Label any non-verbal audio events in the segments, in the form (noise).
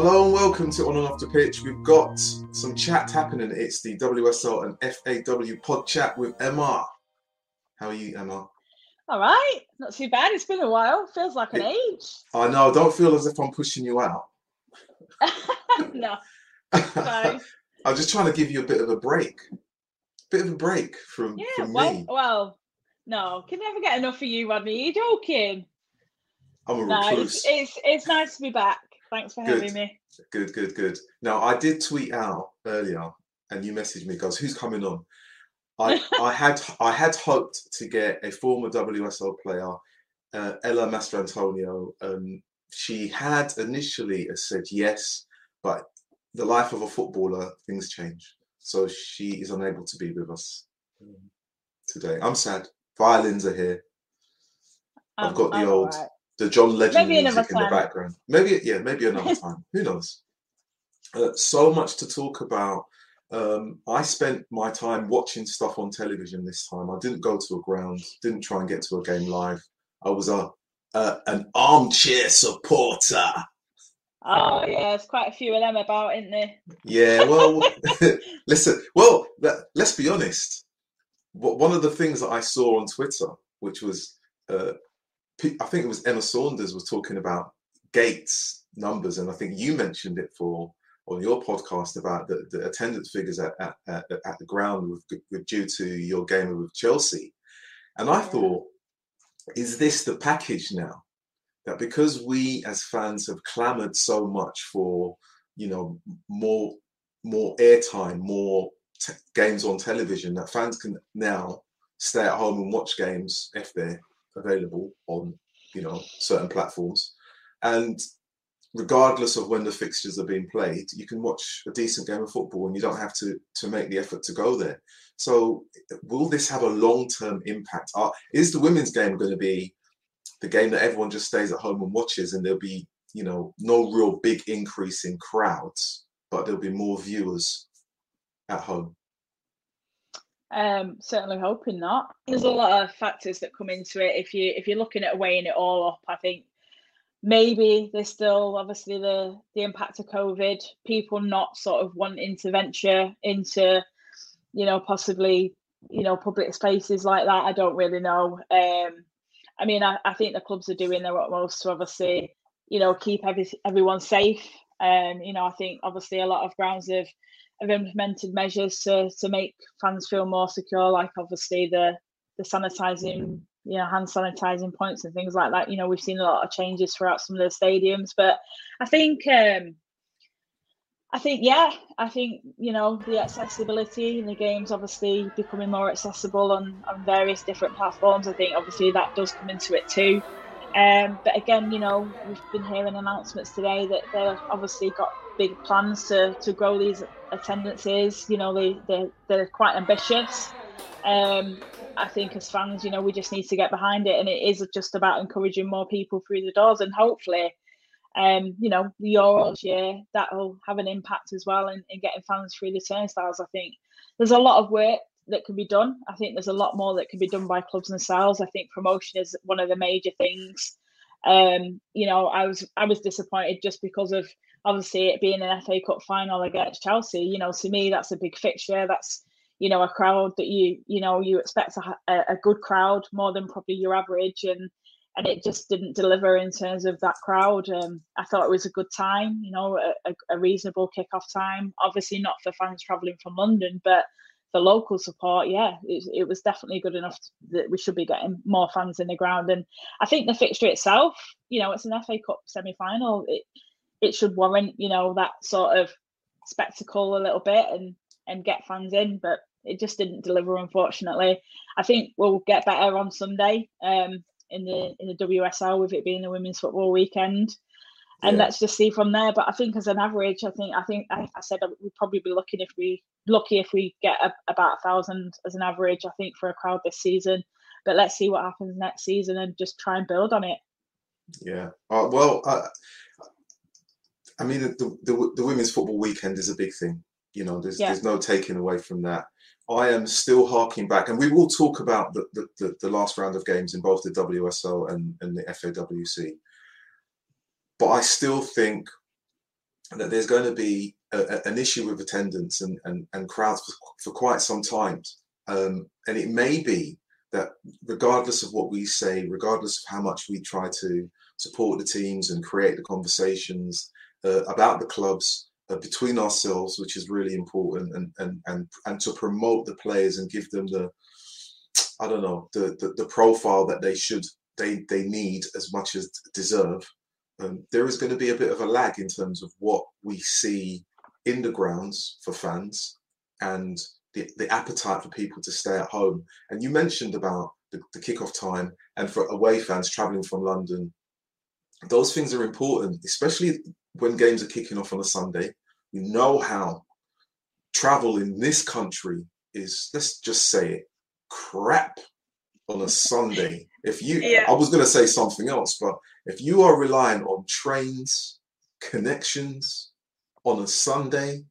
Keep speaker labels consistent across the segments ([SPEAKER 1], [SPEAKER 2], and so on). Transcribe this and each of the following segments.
[SPEAKER 1] Hello and welcome to On and Off the Pitch. We've got some chat happening. It's the WSL and FAW pod chat with Emma. How are you, Emma?
[SPEAKER 2] All right, not too bad. It's been a while. Feels like an age.
[SPEAKER 1] I know. Don't feel as if I'm pushing you out. (laughs)
[SPEAKER 2] no. (laughs)
[SPEAKER 1] I'm just trying to give you a bit of a break. Bit of a break from,
[SPEAKER 2] Yeah,
[SPEAKER 1] from
[SPEAKER 2] well,
[SPEAKER 1] me.
[SPEAKER 2] well, no. Can never get enough of you, Rodney. You're joking.
[SPEAKER 1] I'm a
[SPEAKER 2] No,
[SPEAKER 1] recluse.
[SPEAKER 2] it's, it's it's nice to be back. Thanks for
[SPEAKER 1] Good.
[SPEAKER 2] having me.
[SPEAKER 1] Good, good, good. Now I did tweet out earlier, and you messaged me, goes, "Who's coming on?" I, (laughs) I had I had hoped to get a former WSL player, uh, Ella Mastrantonio. Um, she had initially said yes, but the life of a footballer, things change. So she is unable to be with us um, today. I'm sad. Violins are here. I've
[SPEAKER 2] I'm-
[SPEAKER 1] got the
[SPEAKER 2] I'm
[SPEAKER 1] old-
[SPEAKER 2] all right.
[SPEAKER 1] The John Legend
[SPEAKER 2] Maybe
[SPEAKER 1] music in the background. Maybe yeah, maybe another (laughs) time. Who knows? Uh, so much to talk about. Um, I spent my time watching stuff on television this time. I didn't go to a ground. Didn't try and get to a game live. I was a, a an armchair supporter.
[SPEAKER 2] Oh yeah, there's quite a few of them about, isn't there?
[SPEAKER 1] Yeah, well, (laughs) (laughs) listen. Well, let, let's be honest. One of the things that I saw on Twitter, which was, uh, I think it was Emma Saunders was talking about gates numbers, and I think you mentioned it for on your podcast about the, the attendance figures at, at, at, at the ground with, with due to your game with Chelsea, and I
[SPEAKER 2] Yeah.
[SPEAKER 1] thought, is this the package now? That because we as fans have clamored so much for, you know, more more airtime, more t- games on television, that fans can now stay at home and watch games if they're available on, you know, certain platforms. And regardless of when the fixtures are being played, you can watch a decent game of football and you don't have to to make the effort to go there. So, will this have a long term impact? Are, is the women's game going to be the game that everyone just stays at home and watches, and there'll be you know no real big increase in crowds, but there'll be more viewers at home?
[SPEAKER 2] Um, certainly hoping not. There's a lot of factors that come into it. If you if you're looking at weighing it all up, I think maybe there's still obviously the the impact of COVID, people not sort of wanting to venture into, you know, possibly, you know, public spaces like that. I don't really know. Um, I mean, I, I think the clubs are doing their utmost to obviously, you know, keep every, everyone safe. Um, you know, I think obviously a lot of grounds have have implemented measures to to make fans feel more secure, like obviously the the sanitizing, you know, hand sanitizing points and things like that. You know, we've seen a lot of changes throughout some of the stadiums, but I think um I think yeah, I think you know the accessibility in the games obviously becoming more accessible on on various different platforms. I think obviously that does come into it too. Um, but again, you know, we've been hearing announcements today that they've obviously got big plans to to grow these attendances. You know, they they they're quite ambitious. Um, I think as fans, you know, we just need to get behind it, and it is just about encouraging more people through the doors, and hopefully, um, you know, the Euros year that'll have an impact as well in, in getting fans through the turnstiles. I think there's a lot of work that can be done. I think there's a lot more that can be done by clubs themselves. I think promotion is one of the major things. Um, you know, I was I was disappointed just because of obviously it being an FA Cup final against Chelsea. You know, to me that's a big fixture. That's you know a crowd that you you know you expect a, a good crowd more than probably your average and and it just didn't deliver in terms of that crowd. Um, I thought it was a good time, you know, a, a, reasonable kickoff time. Obviously not for fans travelling from London, but for local support, yeah, it, it was definitely good enough that we should be getting more fans in the ground. And I think the fixture itself, you know, it's an FA Cup semi final. It it should warrant, you know, that sort of spectacle a little bit and and get fans in, but it just didn't deliver, unfortunately. I think we'll get better on Sunday um, in the in the WSL with it being the women's football weekend, and
[SPEAKER 1] Yeah.
[SPEAKER 2] let's just see from there. But I think as an average, I think I think I, I said we'd probably be looking if we lucky if we get a, about a thousand as an average. I think for a crowd this season, but let's see what happens next season and just try and build on it.
[SPEAKER 1] Yeah. Uh, well, uh, I mean, the, the the women's football weekend is a big thing. You know, there's
[SPEAKER 2] Yeah.
[SPEAKER 1] there's no taking away from that. I am still harking back, and we will talk about the, the, the, the last round of games in both the WSL and, and the FAWC. But I still think that there's going to be a, a, an issue with attendance and, and, and crowds for, for quite some time. Um, and it may be that regardless of what we say, regardless of how much we try to support the teams and create the conversations uh, about the clubs uh, between ourselves, which is really important, and, and and and to promote the players and give them the, I don't know, the the, the profile that they should they they need as much as deserve. Um, there is going to be a bit of a lag in terms of what we see in the grounds for fans and the, the appetite for people to stay at home. And you mentioned about the, the kickoff time and for away fans traveling from London. Those things are important, especially when games are kicking off on a Sunday. You know how travel in this country is, let's just say it, crap on a (laughs) Sunday. If you, yeah. I was going to say something else, but if you are relying on trains, connections on a Sunday,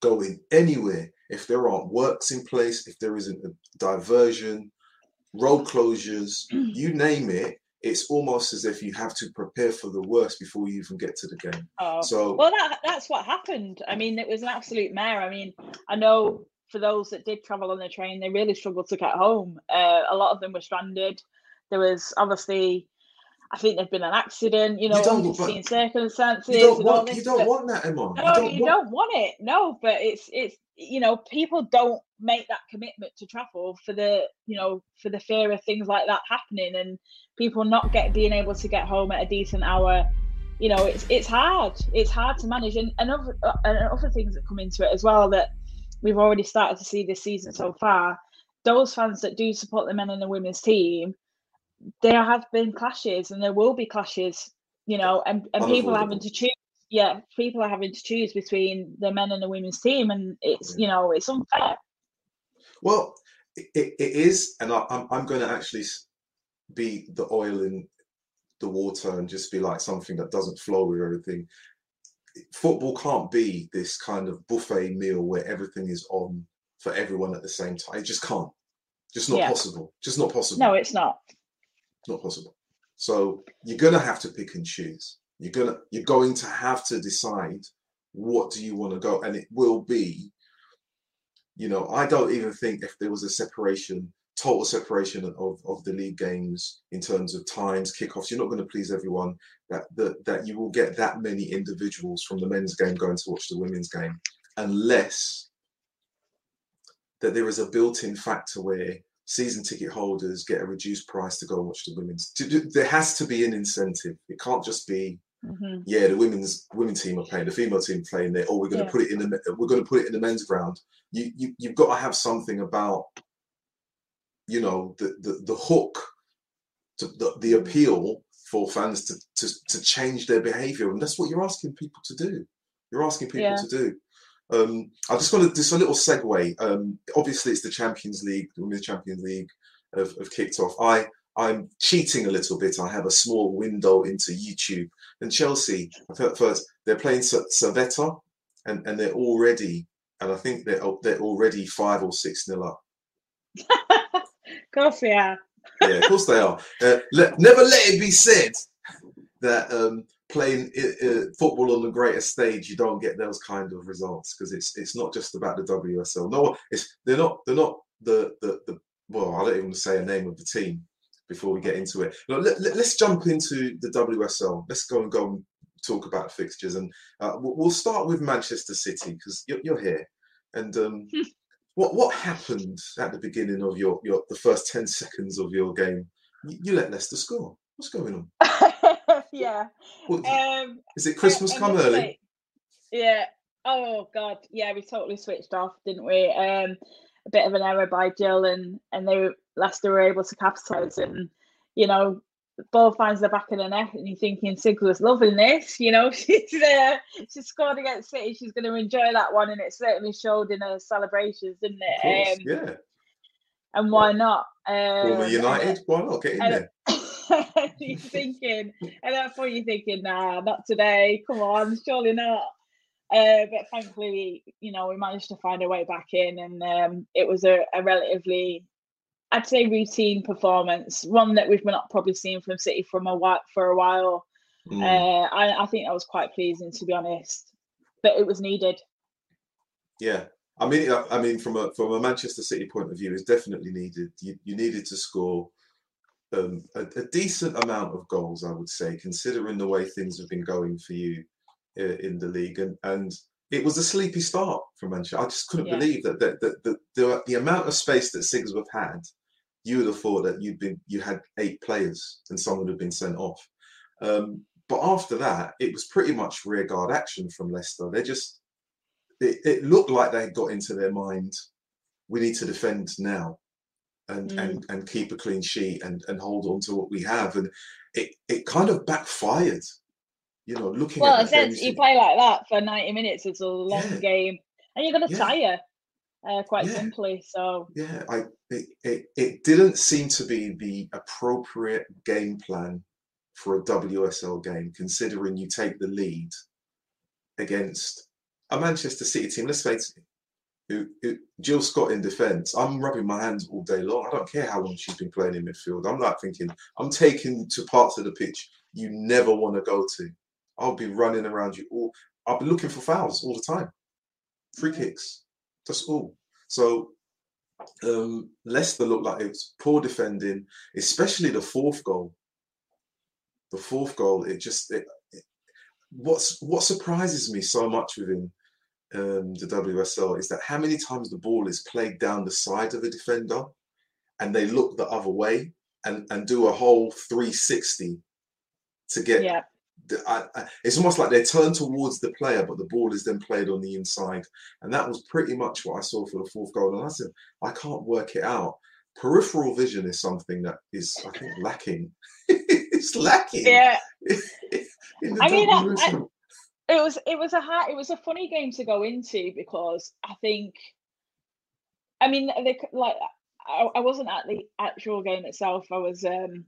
[SPEAKER 1] going anywhere, if there aren't works in place, if there isn't a diversion, road closures, (clears throat) you name it, it's almost as if you have to prepare for the worst before you even get to the game.
[SPEAKER 2] Oh, so well, that that's what happened. I mean, it was an absolute mare. I mean, I know for those that did travel on the train, they really struggled to get home. Uh, a lot of them were stranded. There was obviously I think there's been an accident, you know, you unforeseen circumstances.
[SPEAKER 1] You don't, want, you don't want that, Emma.
[SPEAKER 2] No, you, don't, you want... don't, want... it. No, but it's it's you know, people don't make that commitment to travel for the you know for the fear of things like that happening and people not get being able to get home at a decent hour. You know, it's it's hard. It's hard to manage, and and other, and other things that come into it as well that we've already started to see this season so far. Those fans that do support the men and the women's team there have been clashes and there will be clashes, you know, and, and people having to choose. Yeah, people are having to choose between the men and the women's team, and it's you know it's unfair.
[SPEAKER 1] Well, it, it is, and I, I'm I'm going to actually be the oil in the water and just be like something that doesn't flow with everything. Football can't be this kind of buffet meal where everything is on for everyone at the same time. It just can't. Just not yeah. possible. Just not possible.
[SPEAKER 2] No, it's not
[SPEAKER 1] not possible. So you're gonna have to pick and choose. You're gonna you're going to have to decide what do you want to go, and it will be. You know, I don't even think if there was a separation, total separation of, of the league games in terms of times, kickoffs, you're not going to please everyone. That, that that you will get that many individuals from the men's game going to watch the women's game, unless that there is a built-in factor where season ticket holders get a reduced price to go and watch the women's. There has to be an incentive. It can't just be, mm-hmm. yeah, the women's women team are playing, the female team playing there. Oh, we're going to yeah. put it in the we're going to put it in the men's ground. You you you've got to have something about, you know, the the, the hook, to the, the appeal for fans to, to to change their behaviour, and that's what you're asking people to do. You're asking people yeah. to do. Um, I just want to just a little segue. Um, obviously, it's the Champions League, the Women's Champions League have, have kicked off. I I'm cheating a little bit. I have a small window into YouTube. And Chelsea, first, they're playing Servette, and, and they're already, and I think they're they're already five or six nil up.
[SPEAKER 2] of (laughs) course they are.
[SPEAKER 1] yeah, of course they are. Uh, let, never let it be said that um, playing uh, football on the greatest stage, you don't get those kind of results because it's it's not just about the WSL. No, it's they're not they're not the the, the well, I don't even say a name of the team before we get into it. let, us let, jump into the WSL. Let's go and go and talk about fixtures, and uh, we'll start with Manchester City because you're, you're, here. And um, what what happened at the beginning of your your the first ten seconds of your game? You, you let Leicester score. What's going on? (laughs)
[SPEAKER 2] yeah. um,
[SPEAKER 1] is it Christmas come early?
[SPEAKER 2] Yeah. Oh God. Yeah, we totally switched off, didn't we? Um, a bit of an error by Jill, and and they Leicester were able to capitalise, and you know, ball finds the back of the net, and you're thinking Sigla's loving this. You know, (laughs) she's uh, she scored against City. She's going to enjoy that one, and it certainly showed in her celebrations, didn't
[SPEAKER 1] it? Um, yeah.
[SPEAKER 2] And why not? Um,
[SPEAKER 1] Former United, why not get in there? (laughs)
[SPEAKER 2] you're thinking, and that's what you're thinking, nah, not today. Come on, surely not. Uh, but thankfully, you know, we managed to find a way back in, and um, it was a, a, relatively, I'd say, routine performance, one that we've not probably seen from City from a while for a while. Mm. Uh, I, I think that was quite pleasing, to be honest. But it was needed.
[SPEAKER 1] Yeah, I mean, I mean, from a from a Manchester City point of view, it's definitely needed. You, you needed to score um, a, a, decent amount of goals, I would say, considering the way things have been going for you uh, in the league, and and it was a sleepy start for Manchester. I just couldn't yeah. believe that that, that, that the, the amount of space that Sigsworth had. You would have thought that you'd been you had eight players and some would have been sent off. Um, but after that, it was pretty much rearguard action from Leicester. They just it, it looked like they got into their mind, we need to defend now and mm. and and keep a clean sheet and and hold on to what we have. And it it kind of backfired. You know, looking
[SPEAKER 2] well, at said you play like that for 90 minutes, it's a long yeah. game. And you're gonna yeah. tire. Uh, quite yeah. simply. So
[SPEAKER 1] yeah, I it, it, it didn't seem to be the appropriate game plan for a WSL game, considering you take the lead against a Manchester City team. Let's face it, who, who, Jill Scott in defence. I'm rubbing my hands all day long. I don't care how long she's been playing in midfield. I'm like thinking, I'm taking to parts of the pitch you never want to go to. I'll be running around you all. I'll be looking for fouls all the time, free kicks. That's all. So um, Leicester looked like it was poor defending, especially the fourth goal the fourth goal, it just it, it, what's what surprises me so much within um, the WSL is that how many times the ball is played down the side of the defender, and they look the other way and and do a whole 360 to get.
[SPEAKER 2] Yeah.
[SPEAKER 1] The, I, I, it's almost like they turn towards the player, but the ball is then played on the inside, and that was pretty much what I saw for the fourth goal. And I said, I can't work it out. Peripheral vision is something that is, I think, lacking (laughs) it's lacking.
[SPEAKER 2] Yeah. (laughs) I mean, I, I, it was it was a hard, it was a funny game to go into because I think, I mean, they like I, I wasn't at the actual game itself. I was um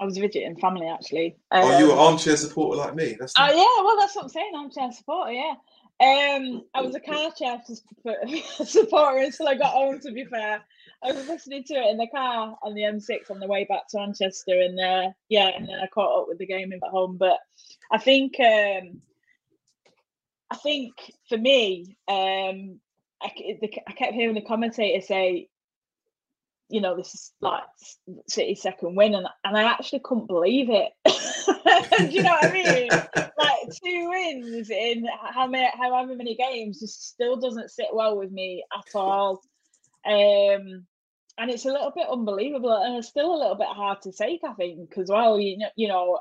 [SPEAKER 2] I was visiting family actually.
[SPEAKER 1] Um, oh, you were um, armchair supporter like me. That's
[SPEAKER 2] oh yeah, well that's what I'm saying. Armchair supporter, yeah. Um, I was a car chair (laughs) supporter until I got home. To be fair, I was listening to it in the car on the M6 on the way back to Manchester, and uh, yeah, and then I caught up with the game at home. But I think, um, I think for me, um, I, I kept hearing the commentator say, you know, this is like City's second win, and and I actually couldn't believe it. (laughs) Do you know what I mean? like two wins in how many however many games just still doesn't sit well with me at all. Um, and it's a little bit unbelievable and it's still a little bit hard to take i think because well you know, you know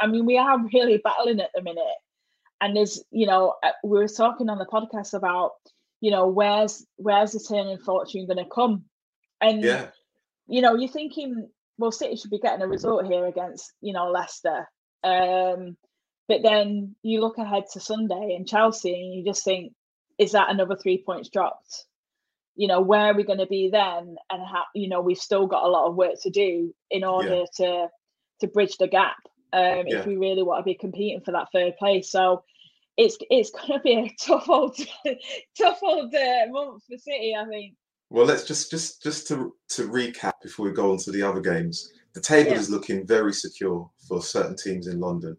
[SPEAKER 2] i mean we are really battling at the minute and there's you know uh, we were talking on the podcast about you know where's where's the turn in fortune going to come? And yeah. you know you're thinking well city should be getting a result here against you know leicester. Um but then you look ahead to sunday and chelsea and you just think is that another three points dropped? You know where are we going to be then? And how you know we've still got a lot of work to do in order yeah. to to bridge the gap um yeah. if we really want to be competing for that third place so it's it's going to be a (laughs) tough old tough old uh, month for city i think
[SPEAKER 1] well let's just just just to to recap before we go on to the other games the table yeah. is looking very secure for certain teams in london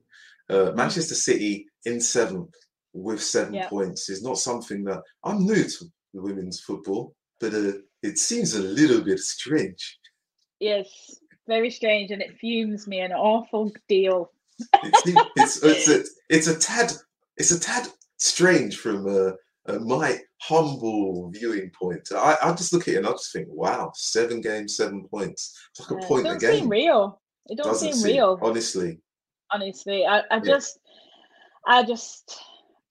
[SPEAKER 1] uh, mm. manchester city in seventh with seven points is not something that i'm new to the women's football, but uh, it seems a little bit strange.
[SPEAKER 2] Yes, very strange, and it fumes me an awful deal.
[SPEAKER 1] it it's, it's, a, it's a tad it's a tad strange from uh, uh, my humble viewing point. I, I just look at it and I just think, wow, seven games, seven points. It's like a point
[SPEAKER 2] it
[SPEAKER 1] a game.
[SPEAKER 2] Seem real. It don't Doesn't seem, seem real.
[SPEAKER 1] Honestly.
[SPEAKER 2] Honestly, I, I just, yeah. I just,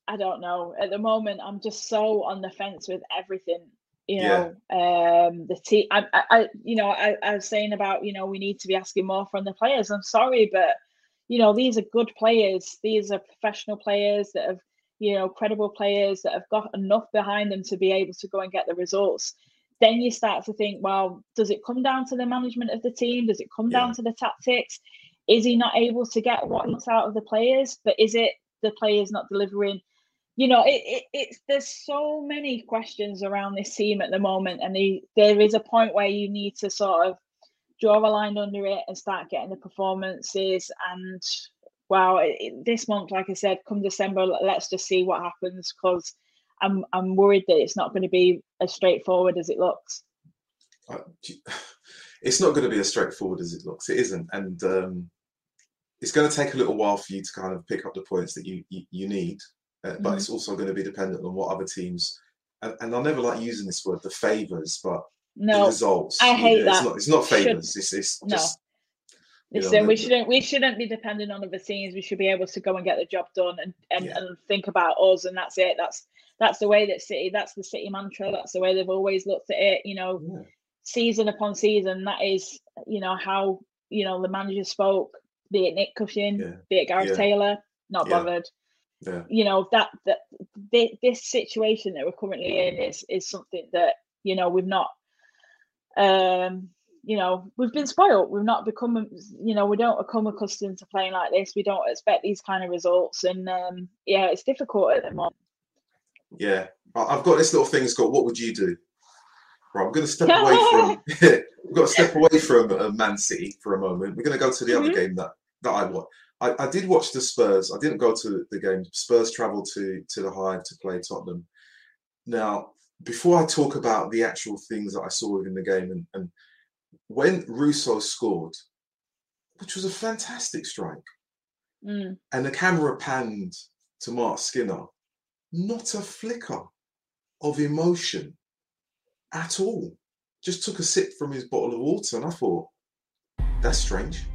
[SPEAKER 2] I don't know. At the moment, I'm just so on the fence with everything. You know, yeah. um, the team. I, I, you know, I, I was saying about you know we need to be asking more from the players. I'm sorry, but you know these are good players. These are professional players that have you know credible players that have got enough behind them to be able to go and get the results. Then you start to think, well, does it come down to the management of the team? Does it come yeah. down to the tactics? Is he not able to get what he's out of the players? But is it the players not delivering? You know, it, it, it's there's so many questions around this team at the moment, and the, there is a point where you need to sort of draw a line under it and start getting the performances and wow, it, this month, like I said, come December, let's just see what happens because I'm I'm worried that it's not going to be as straightforward as it looks. (sighs)
[SPEAKER 1] It's not going to be as straightforward as it looks. It isn't, and um, it's going to take a little while for you to kind of pick up the points that you you, you need. Uh, but mm. it's also going to be dependent on what other teams. And, and I never like using this word, the favors, but no, the results.
[SPEAKER 2] I hate that.
[SPEAKER 1] It's not, it's not favors. It's, it's just
[SPEAKER 2] Listen, know, we shouldn't we shouldn't be dependent on other teams. We should be able to go and get the job done and and, yeah. and think about us, and that's it. That's that's the way that City. That's the City mantra. That's the way they've always looked at it. You know, yeah. season upon season. That is, you know, how you know the manager spoke. Be it Nick Cushing, yeah. be it Gareth Taylor, not bothered.
[SPEAKER 1] Yeah.
[SPEAKER 2] You know that that this situation that we're currently in is is something that you know we've not um you know, we've been spoiled. We've not become, you know, we don't become accustomed to playing like this. We don't expect these kind of results, and um, yeah, it's difficult at the moment.
[SPEAKER 1] Yeah, I've got this little thing. Scott. What would you do? Right, I'm going to step away from. (laughs) (laughs) we've got to step away from uh, Man City for a moment. We're going to go to the mm-hmm. other game that that I watched. I, I did watch the Spurs. I didn't go to the game. Spurs travelled to to the Hive to play Tottenham. Now, before I talk about the actual things that I saw within the game and, and when Russo scored, which was a fantastic strike,
[SPEAKER 2] mm.
[SPEAKER 1] and the camera panned to Marc Skinner, not a flicker of emotion at all. Just took a sip from his bottle of water, and I thought, that's strange.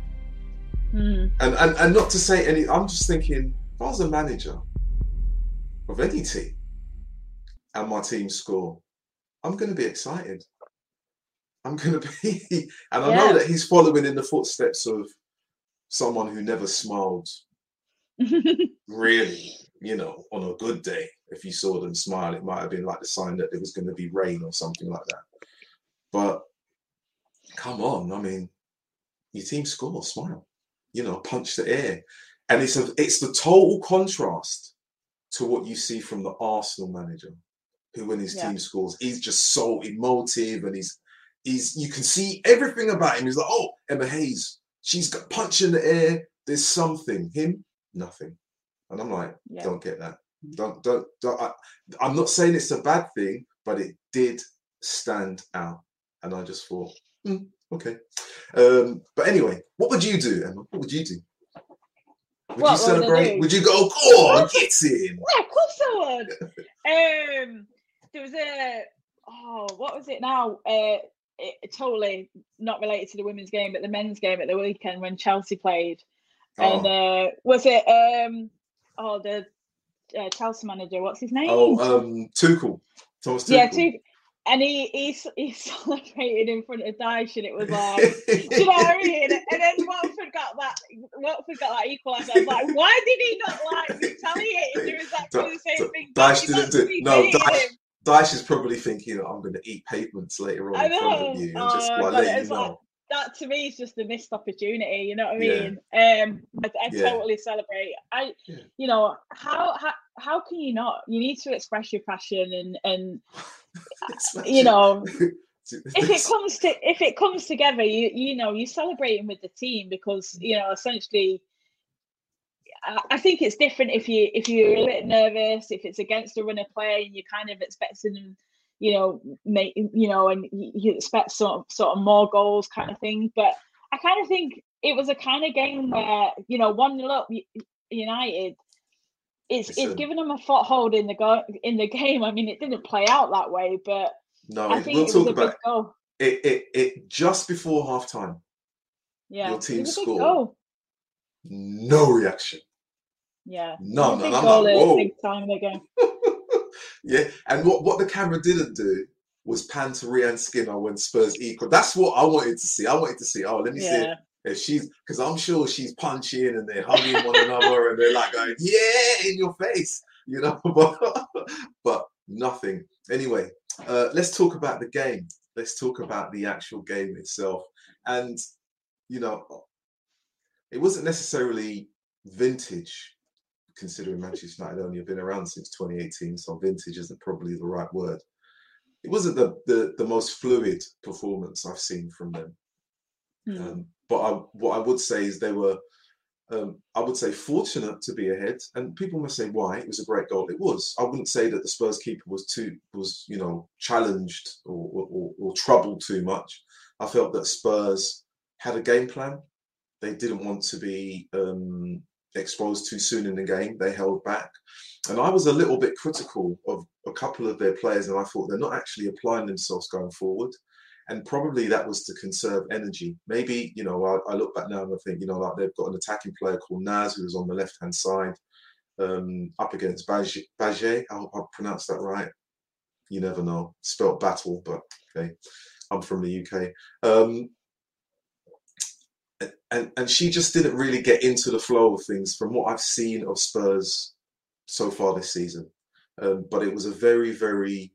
[SPEAKER 2] Mm.
[SPEAKER 1] And, and and not to say any, I'm just thinking, if I was a manager of any team and my team score, I'm going to be excited. I'm going (laughs) to be, and I yeah. know that he's following in the footsteps of someone who never smiled. (laughs) really, you know, on a good day, if you saw them smile, it might have been like the sign that there was going to be rain or something like that. But come on, I mean, your team score, smile, you know, punch the air, and it's a, it's the total contrast to what you see from the Arsenal manager, who when his yeah. team scores, he's just so emotive and he's He's you can see everything about him. He's like, oh, Emma Hayes, she's got punch in the air. There's something. Him, nothing. And I'm like, yeah. don't get that. Don't don't. don't I, I'm not saying it's a bad thing, but it did stand out, and I just thought, mm, okay. Um, but anyway, what would you do, Emma? What would you do? Would what, you celebrate? Would you go, on, get in?
[SPEAKER 2] Yeah, of course I would. (laughs) um, there was a oh, what was it now? Uh, it, totally not related to the women's game, but the men's game at the weekend when Chelsea played. Oh. And uh, was it um oh the uh, Chelsea manager? What's his name?
[SPEAKER 1] Oh, um, Tuchel. Thomas Tuchel.
[SPEAKER 2] Yeah, Tuchel. And he, he he (laughs) celebrated in front of Dyche, and it was like, (laughs) do you know what I mean? And then Watford got that, Watford got that equaliser. I was like, why did he not like retaliate if there exactly the same thing?
[SPEAKER 1] Dyche didn't do. No, Dyche, Dyche is probably thinking I'm going to eat pavements later on in front of you and oh, just like, let you know. Like,
[SPEAKER 2] that to me is just a missed opportunity. You know what I mean? Yeah. Um, I, I yeah. totally celebrate. I, yeah. you know, how how how can you not? You need to express your passion and and (laughs) you know. (laughs) if it comes to if it comes together, you you know you're celebrating with the team because you know essentially I think it's different if you if you're a bit nervous, if it's against a runner play and you're kind of expecting, you know, make you know, and you expect sort of, sort of more goals kind of thing. But I kind of think it was a kind of game where you know one nil up United. It's it's, it's given them a foothold in the go in the game. I mean, it didn't play out that way, but
[SPEAKER 1] no, I think we'll talk about it, it. It just before half time.
[SPEAKER 2] Yeah,
[SPEAKER 1] your team scored. No reaction.
[SPEAKER 2] Yeah.
[SPEAKER 1] And I'm like, whoa. Big time again. (laughs) yeah. And what, what the camera didn't do was pan to Rehanne Skinner when Spurs equal. That's what I wanted to see. I wanted to see, oh, let me yeah. see if she's because I'm sure she's punching and they're hugging one another and they're like going, yeah, in your face, you know, (laughs) but but nothing. Anyway, uh, let's talk about the game. Let's talk about the actual game itself. And you know, it wasn't necessarily vintage considering Manchester United only have been around since 2018, so vintage isn't probably the right word. It wasn't the the, the most fluid performance I've seen from them. Mm. Um, but I, what I would say is they were um, I would say fortunate to be ahead. And people must say why it was a great goal. It was. I wouldn't say that the Spurs keeper was too was you know challenged or, or, or troubled too much. I felt that Spurs had a game plan. They didn't want to be um, exposed too soon in the game. They held back. And I was a little bit critical of a couple of their players, and I thought they're not actually applying themselves going forward and probably that was to conserve energy. Maybe you know I, I, look back now and I think you know like they've got an attacking player called Naz who's on the left hand side, um, up against Batlle. I hope I pronounced that right. You never know. Spelt battle, but okay. I'm from the UK. Um, and and she just didn't really get into the flow of things from what I've seen of Spurs so far this season. Um, but it was a very very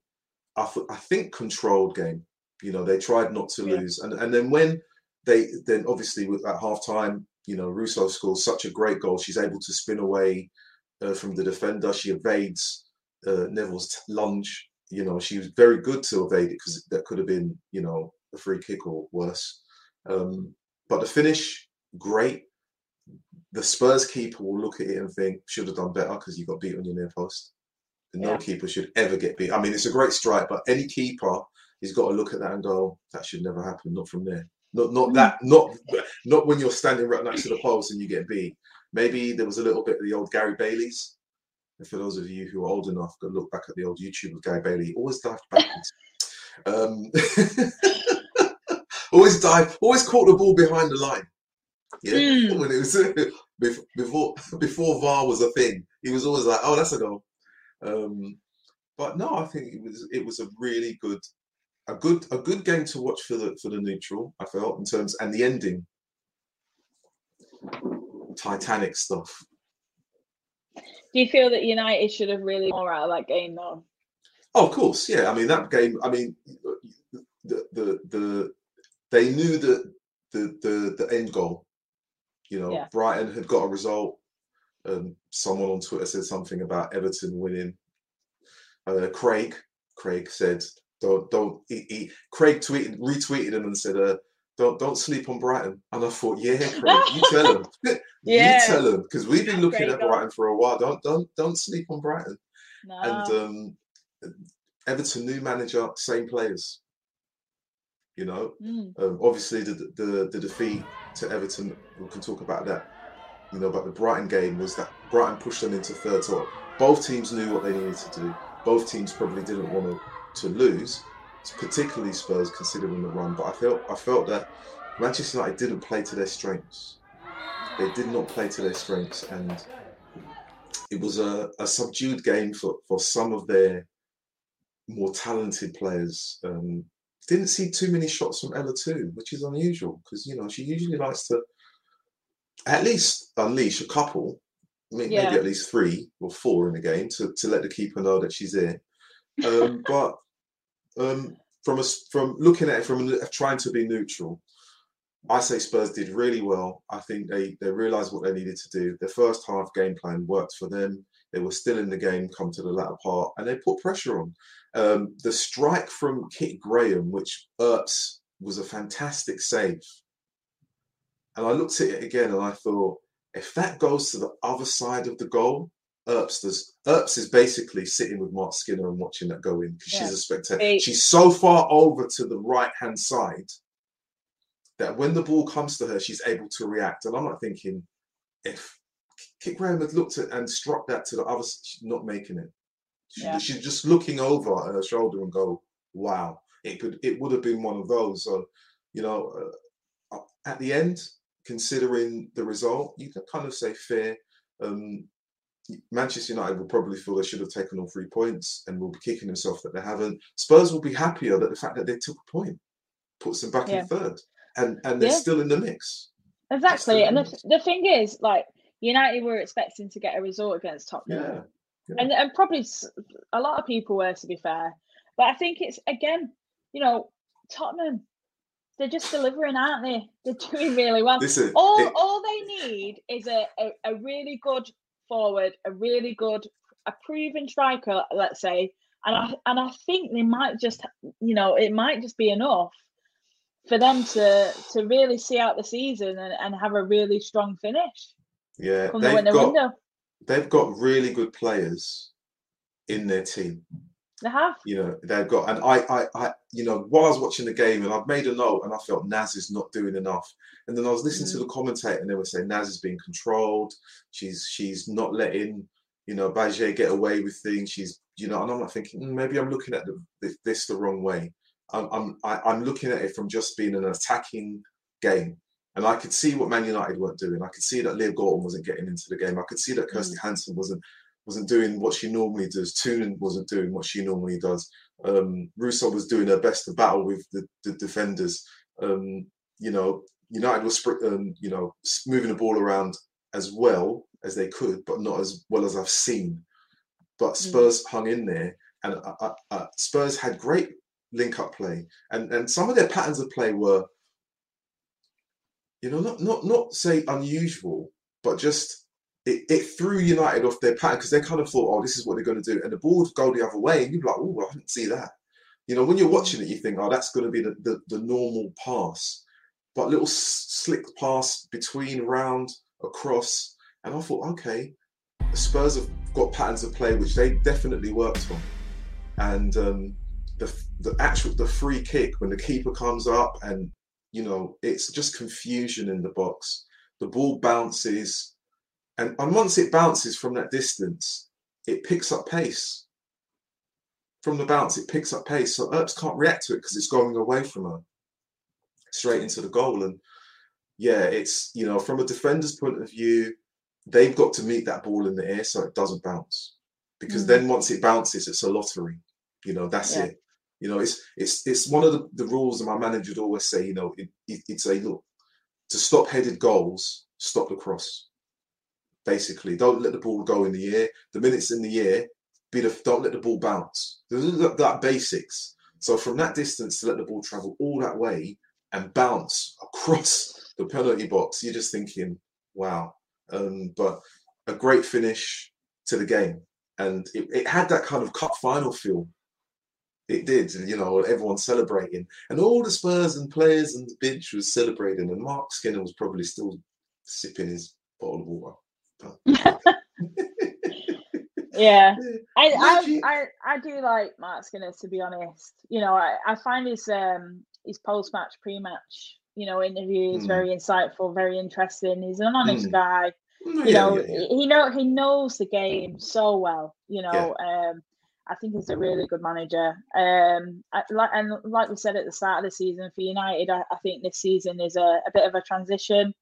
[SPEAKER 1] I, th- I think controlled game. You know, they tried not to yeah. lose, and and then when they then obviously with at half time, you know, Russo scores such a great goal. She's able to spin away uh, from the defender. She evades uh, Neville's lunge. You know, she was very good to evade it because that could have been, you know, a free kick or worse. Um, but the finish, great. The Spurs keeper will look at it and think should have done better because you got beat on your near post. No yeah. keeper should ever get beat. I mean, it's a great strike, but any keeper he's got to look at that and go, that should never happen. Not from there. Not not that. Not not when you're standing right next to the post and you get beat. Maybe there was a little bit of the old Gary Bailey's. And for those of you who are old enough, go look back at the old YouTube of Gary Bailey. Always dived backwards. (laughs) um, (laughs) always dive. Always caught the ball behind the line. Yeah, mm. when it was (laughs) before before VAR was a thing, he was always like, "Oh, that's a goal." Um, but no, I think it was it was a really good a good a good game to watch for the for the neutral. I felt in terms and the ending, Titanic stuff.
[SPEAKER 2] Do you feel that United should have really more out of that game though?
[SPEAKER 1] Oh, of course, yeah. I mean that game. I mean, the the the they knew that the the the end goal. You know, yeah. Brighton had got a result. Um, someone on Twitter said something about Everton winning. Uh, Craig Craig said don't don't. He, he, Craig tweeted retweeted him and said, uh, "Don't don't sleep on Brighton." And I thought, yeah, Craig, you tell him. (laughs) yeah. You tell him because we've been looking at Brighton for a while. Don't don't don't sleep on Brighton. No. And um, Everton new manager, same players. You know, mm. um, obviously the, the the defeat to Everton. We can talk about that. You know, but the Brighton game was that Brighton pushed them into third. So both teams knew what they needed to do. Both teams probably didn't want to to lose, particularly Spurs considering the run. But I felt I felt that Manchester United didn't play to their strengths. They did not play to their strengths, and it was a, a subdued game for, for some of their more talented players. Um, didn't see too many shots from Ella Toone, which is unusual because you know she usually likes to at least unleash a couple, maybe yeah. at least three or four in the game to, to let the keeper know that she's there. Um, but um, from a, from looking at it from trying to be neutral, I say Spurs did really well. I think they they realised what they needed to do. The first half game plan worked for them. They were still in the game come to the latter part, and they put pressure on. Um, the strike from Kit Graham, which Earps was a fantastic save. And I looked at it again and I thought, if that goes to the other side of the goal, Earps does. Earps is basically sitting with Marc Skinner and watching that go in because yeah. she's a spectator. She's so far over to the right hand side that when the ball comes to her, she's able to react. And I'm not thinking if Kit Graham had looked at and struck that to the other, she's not making it. She, yeah. She's just looking over her shoulder and go, "Wow, it could, it would have been one of those." So, you know, uh, at the end, considering the result, you can kind of say fair. Um, Manchester United will probably feel they should have taken all three points and will be kicking themselves that they haven't. Spurs will be happier that the fact that they took a point puts them back yeah. in third and, and they're yeah. still in the mix.
[SPEAKER 2] Exactly. And the, the thing is, like, United were expecting to get a result against Tottenham. Yeah. yeah. And, and probably a lot of people were, to be fair. But I think it's, again, you know, Tottenham, they're just delivering, aren't they? They're doing really well. Listen, all, it, all they need is a, a, a really good forward, a really good, a proven striker, let's say, and I and I think they might just, you know, it might just be enough for them to to really see out the season and, and have a really strong finish.
[SPEAKER 1] Yeah, they've the got window. they've got really good players in their team.
[SPEAKER 2] They have.
[SPEAKER 1] You know, they've got, and I, I, I, you know, while I was watching the game, and I've made a note, and I felt Naz is not doing enough. And then I was listening mm. to the commentator, and they were saying Naz is being controlled. She's, she's not letting, you know, Batlle get away with things. She's, you know, and I'm not thinking mm, maybe I'm looking at the, this the wrong way. I'm, I'm, I, am i am looking at it from just being an attacking game. And I could see what Man United weren't doing. I could see that Leah Galton wasn't getting into the game. I could see that Kirsty mm. Hanson wasn't wasn't doing what she normally does. Toone wasn't doing what she normally does. Um, Russo was doing her best to battle with the, the defenders. Um, you know, United was um, you know moving the ball around as well as they could, but not as well as I've seen. But mm. Spurs mm. hung in there, and uh, uh, uh, Spurs had great link-up play, and and some of their patterns of play were, you know, not not not say unusual, but just it, it threw United off their pattern because they kind of thought, oh, this is what they're going to do. And the ball would go the other way. And you're like, oh, I didn't see that. You know, when you're watching it, you think, oh, that's going to be the, the, the normal pass. But little slick pass between, round, across. And I thought, okay, the Spurs have got patterns of play which they definitely worked on. And um, the, the actual, the free kick when the keeper comes up and, you know, it's just confusion in the box. The ball bounces and, and once it bounces from that distance, it picks up pace. From the bounce, it picks up pace. So Earps can't react to it because it's going away from her straight into the goal. And yeah, it's, you know, from a defender's point of view, they've got to meet that ball in the air so it doesn't bounce. Because mm-hmm. then once it bounces, it's a lottery. You know, that's yeah. it. You know, it's it's it's one of the, the rules that my manager would always say, you know, it, it, it's a look, to stop headed goals, stop the cross basically. Don't let the ball go in the air. The minutes in the air, be the, don't let the ball bounce. That, that basics. So from that distance to let the ball travel all that way and bounce across the penalty box, you're just thinking, wow. Um, but a great finish to the game. And it, it had that kind of cup final feel. It did, you know, everyone celebrating. And all the Spurs and players and the bench was celebrating. And Marc Skinner was probably still sipping his bottle of water. (laughs)
[SPEAKER 2] yeah, I, I, I I do like Marc Skinner to be honest. You know, I, I find his um his post match, pre match, you know, interviews mm. very insightful, very interesting. He's an honest mm. guy. You yeah, know, yeah, yeah. he know he knows the game so well. You know, um, I think he's a really good manager. Um, I, like and like we said at the start of the season for United, I, I think this season is a, a, bit of a transition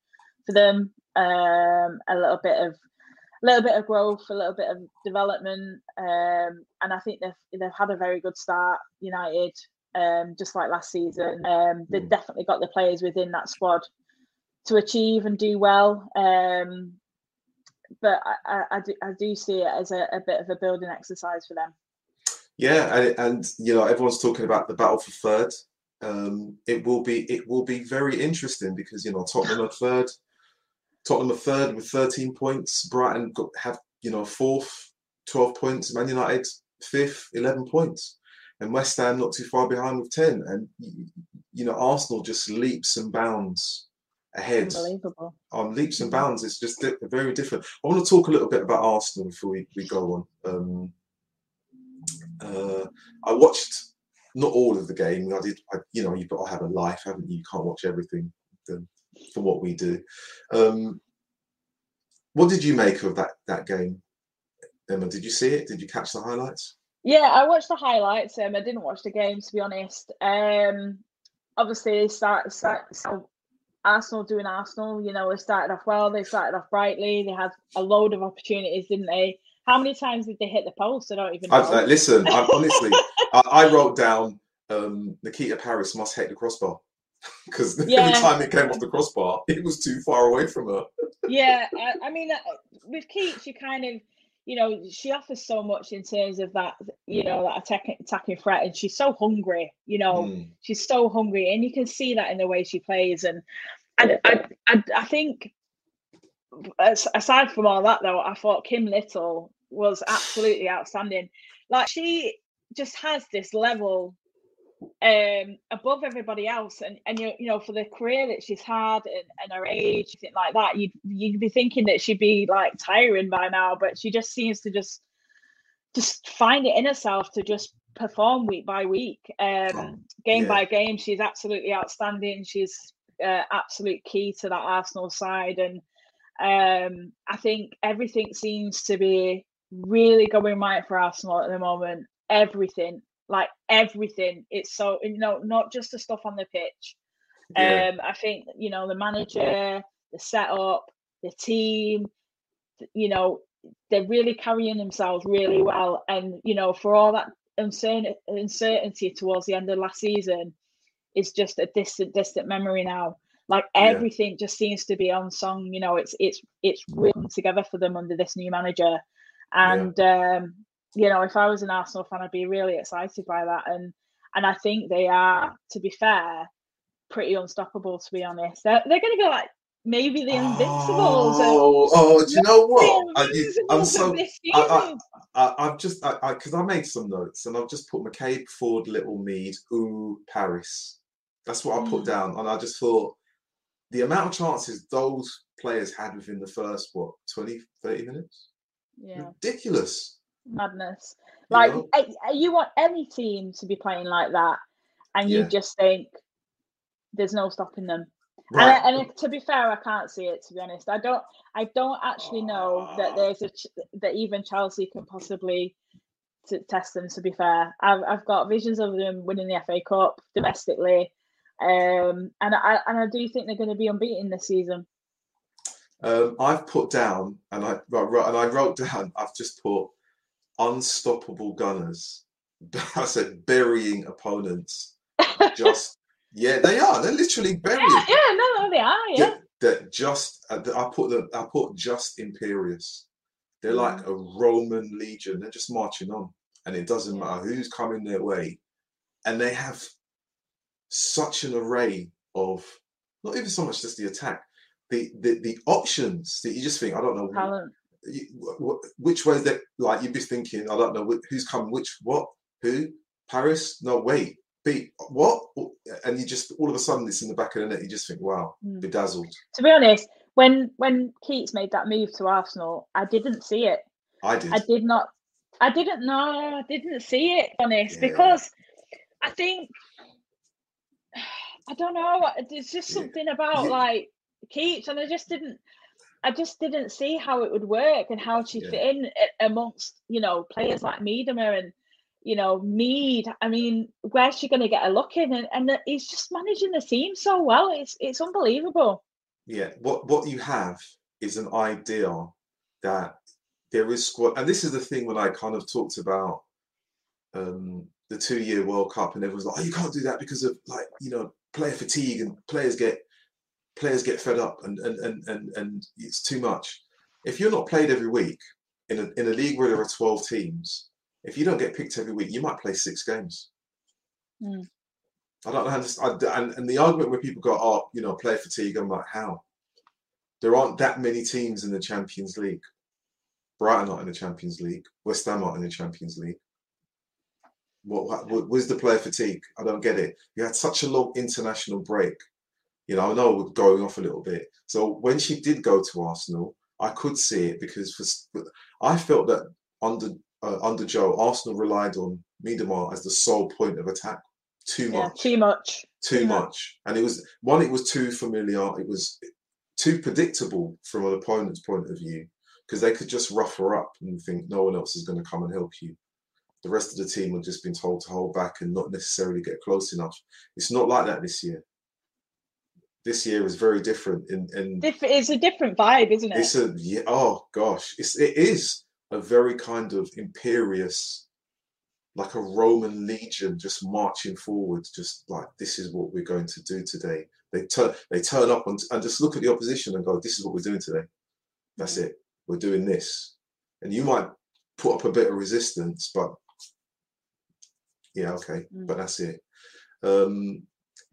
[SPEAKER 2] for them um, a little bit of a little bit of growth, a little bit of development, um, and I think they've they've had a very good start. United, um, just like last season, um, they've mm. definitely got the players within that squad to achieve and do well. Um, but I, I, I, do, I do see it as a, a bit of a building exercise for them.
[SPEAKER 1] Yeah, and, and you know everyone's talking about the battle for third. Um, it will be it will be very interesting because you know Tottenham are third, Tottenham are third with 13 points. Brighton got, have, you know, fourth, 12 points. Man United fifth, 11 points. And West Ham not too far behind with 10. And, you know, Arsenal just leaps and bounds ahead.
[SPEAKER 2] Unbelievable.
[SPEAKER 1] On leaps and bounds. It's just very different. I want to talk a little bit about Arsenal before we, we go on. Um, uh, I watched not all of the game. I did, I, you know, you've got to have a life, haven't you? You can't watch everything for what we do. Um, what did you make of that that game, Emma? Did you see it? Did you catch the highlights?
[SPEAKER 2] Yeah, I watched the highlights. Um, I didn't watch the game to be honest. Um, obviously, start, start so Arsenal doing Arsenal. You know, they started off well. They started off brightly. They had a load of opportunities, didn't they? How many times did they hit the post? I don't even know.
[SPEAKER 1] I, uh, listen, I, (laughs) honestly, I, I, wrote down um, Nikita Parris must hit the crossbar (laughs) because (laughs) yeah. every time it came off the crossbar, it was too far away from her.
[SPEAKER 2] yeah, I, I mean, uh, with Keith, she kind of, you know, she offers so much in terms of that, you know, that attacking, attacking threat, and she's so hungry. You know, mm. she's so hungry, and you can see that in the way she plays. And I, I, I, I think, aside from all that, though, I thought Kim Little was absolutely outstanding. Like she just has this level um, above everybody else, and and you you know for the career that she's had and, and her age, things like that, you'd you'd be thinking that she'd be like tiring by now, but she just seems to just just find it in herself to just perform week by week, um, oh, game yeah. by game. She's absolutely outstanding. She's uh, absolute key to that Arsenal side, and um, I think everything seems to be really going right for Arsenal at the moment. Everything, like everything, it's so you know not just the stuff on the pitch. Yeah. Um, I think you know the manager, the setup, the team, you know they're really carrying themselves really well, and you know for all that uncertainty towards the end of last season is just a distant, distant memory now. Like everything yeah. just seems to be on song. You know, it's it's it's written together for them under this new manager, and yeah. um, you know, if I was an Arsenal fan, I'd be really excited by that. And and I think they are, to be fair, pretty unstoppable. To be honest, they're, they're going to be like maybe the Invincibles.
[SPEAKER 1] Oh, oh, do you know what? I, am so I, I, have just I because I, I, made some notes and I've just put McCabe, Ford, Little Mead, ooh, Parris. That's what I put mm. down, and I just thought the amount of chances those players had within the first what 20 30 minutes
[SPEAKER 2] yeah
[SPEAKER 1] ridiculous
[SPEAKER 2] madness like you, you want any team to be playing like that and you yeah. just think there's no stopping them right. and, and, to be fair i can't see it to be honest i don't i don't actually know that ah. there's a that even chelsea can possibly to test them to be fair I've, I've got visions of them winning the fa cup domestically um, and I and I do think they're going to be unbeaten this season.
[SPEAKER 1] Um, I've put down and I right, and I wrote down. I've just put unstoppable gunners. (laughs) I said burying opponents. Just (laughs) yeah, they are. They're literally burying.
[SPEAKER 2] Yeah, yeah no, no, they are. Yeah.
[SPEAKER 1] That just uh, I put the I put just imperious. They're mm. like a Roman legion. They're just marching on, and it doesn't yeah. matter who's coming their way, and they have such an array of not even so much just the attack, the the, the options that you just think I don't know Talent. Which way that like you'd be thinking I don't know who's coming which what who Parris no wait beat what and you just all of a sudden it's in the back of the net you just think wow mm. bedazzled
[SPEAKER 2] to be honest when when Keats made that move to Arsenal I didn't see it
[SPEAKER 1] I did
[SPEAKER 2] I did not I didn't know I didn't see it honest yeah. because I think (sighs) I don't know. There's just something about yeah. like Keats, and I just didn't. I just didn't see how it would work and how she yeah. fit in amongst you know players like Miedema and you know Mead. I mean, where's she going to get a look in? And, and he's just managing the team so well. It's it's unbelievable.
[SPEAKER 1] Yeah, what what you have is an idea that there is squad, and this is the thing when I kind of talked about um, the two year World Cup, and everyone's like, "Oh, you can't do that because of like you know player fatigue and players get players get fed up and and and and, and it's too much." If you're not played every week in a in a league where there are twelve teams, if you don't get picked every week, you might play six games. Mm. I don't understand. And, and the argument where people go, "Oh, you know, player fatigue," I'm like, how? There aren't that many teams in the Champions League. Brighton not in the Champions League. West Ham not in the Champions League. What, what was the player fatigue? I don't get it. You had such a long international break. You know, I know we're going off a little bit. So when she did go to Arsenal, I could see it because for, I felt that under uh, under Joe, Arsenal relied on Miedema as the sole point of attack too yeah, much.
[SPEAKER 2] Too much.
[SPEAKER 1] Too, too much. much. And it was one. It was too familiar. It was too predictable from an opponent's point of view because they could just rough her up and think no one else is going to come and help you the rest of the team have just been told to hold back and not necessarily get close enough. It's not like that this year. This year is very different. In, in
[SPEAKER 2] it's a different vibe, isn't it?
[SPEAKER 1] It's a yeah. Oh gosh, it's it is a very kind of imperious, like a Roman legion just marching forward, just like this is what we're going to do today. They turn they turn up and, and just look at the opposition and go, this is what we're doing today. That's it. We're doing this, and you might put up a bit of resistance, but yeah, okay, mm. but that's it. Um,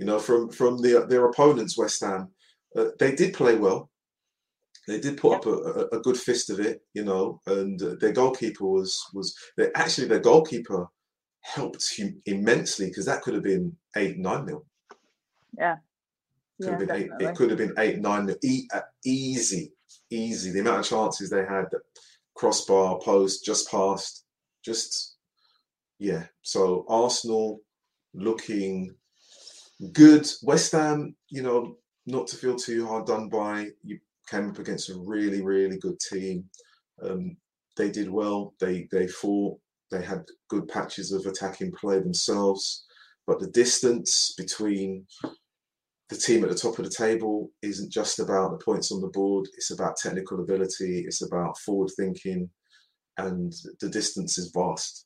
[SPEAKER 1] you know, from from the, their opponents, West Ham, uh, they did play well. They did put up a, a, a, good fist of it, you know, and uh, their goalkeeper was was they, actually their goalkeeper helped him immensely because that could have been eight nine nil.
[SPEAKER 2] Yeah.
[SPEAKER 1] Could
[SPEAKER 2] yeah,
[SPEAKER 1] have been eight, it could have been eight nine. E- uh, easy, easy. The amount of chances they had, that crossbar, post, just passed, just yeah. So Arsenal looking good. West Ham, you know, not to feel too hard done by. You came up against a really, really good team. Um, they did well. They they fought. They had good patches of attacking play themselves, but the distance between the team at the top of the table isn't just about the points on the board. It's about technical ability. It's about forward thinking, and the distance is vast.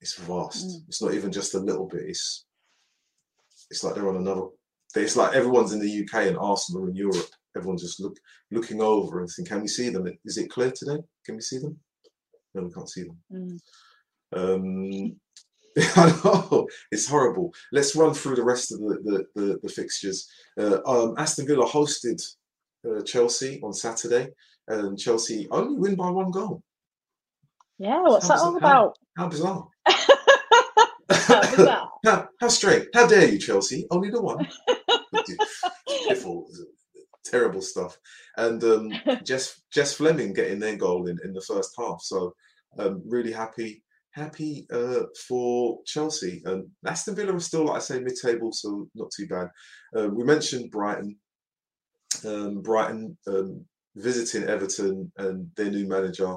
[SPEAKER 1] It's vast.
[SPEAKER 2] Mm.
[SPEAKER 1] It's not even just a little bit. It's it's like they're on another. It's like everyone's in the UK and Arsenal are in Europe. Everyone's just look looking over and thinking, "Can we see them? Is it clear today? Can we see them? No, we can't see them."
[SPEAKER 2] Mm.
[SPEAKER 1] Um, (laughs) I know it's horrible. Let's run through the rest of the the, the, the fixtures. Uh, um, Aston Villa hosted uh, Chelsea on Saturday, and Chelsea only win by one goal.
[SPEAKER 2] Yeah, what's
[SPEAKER 1] How
[SPEAKER 2] that all about?
[SPEAKER 1] How bizarre! (laughs)
[SPEAKER 2] How bizarre.
[SPEAKER 1] how, how straight! How dare you, Chelsea? Only the one. (laughs) Piffle, terrible stuff. And um, (laughs) Jess Jess Fleming getting their goal in, in the first half. So um, really happy happy uh, for Chelsea. And Aston Villa are still, like I say, mid-table, so not too bad. Uh, we mentioned Brighton. Um, Brighton um, visiting Everton and their new manager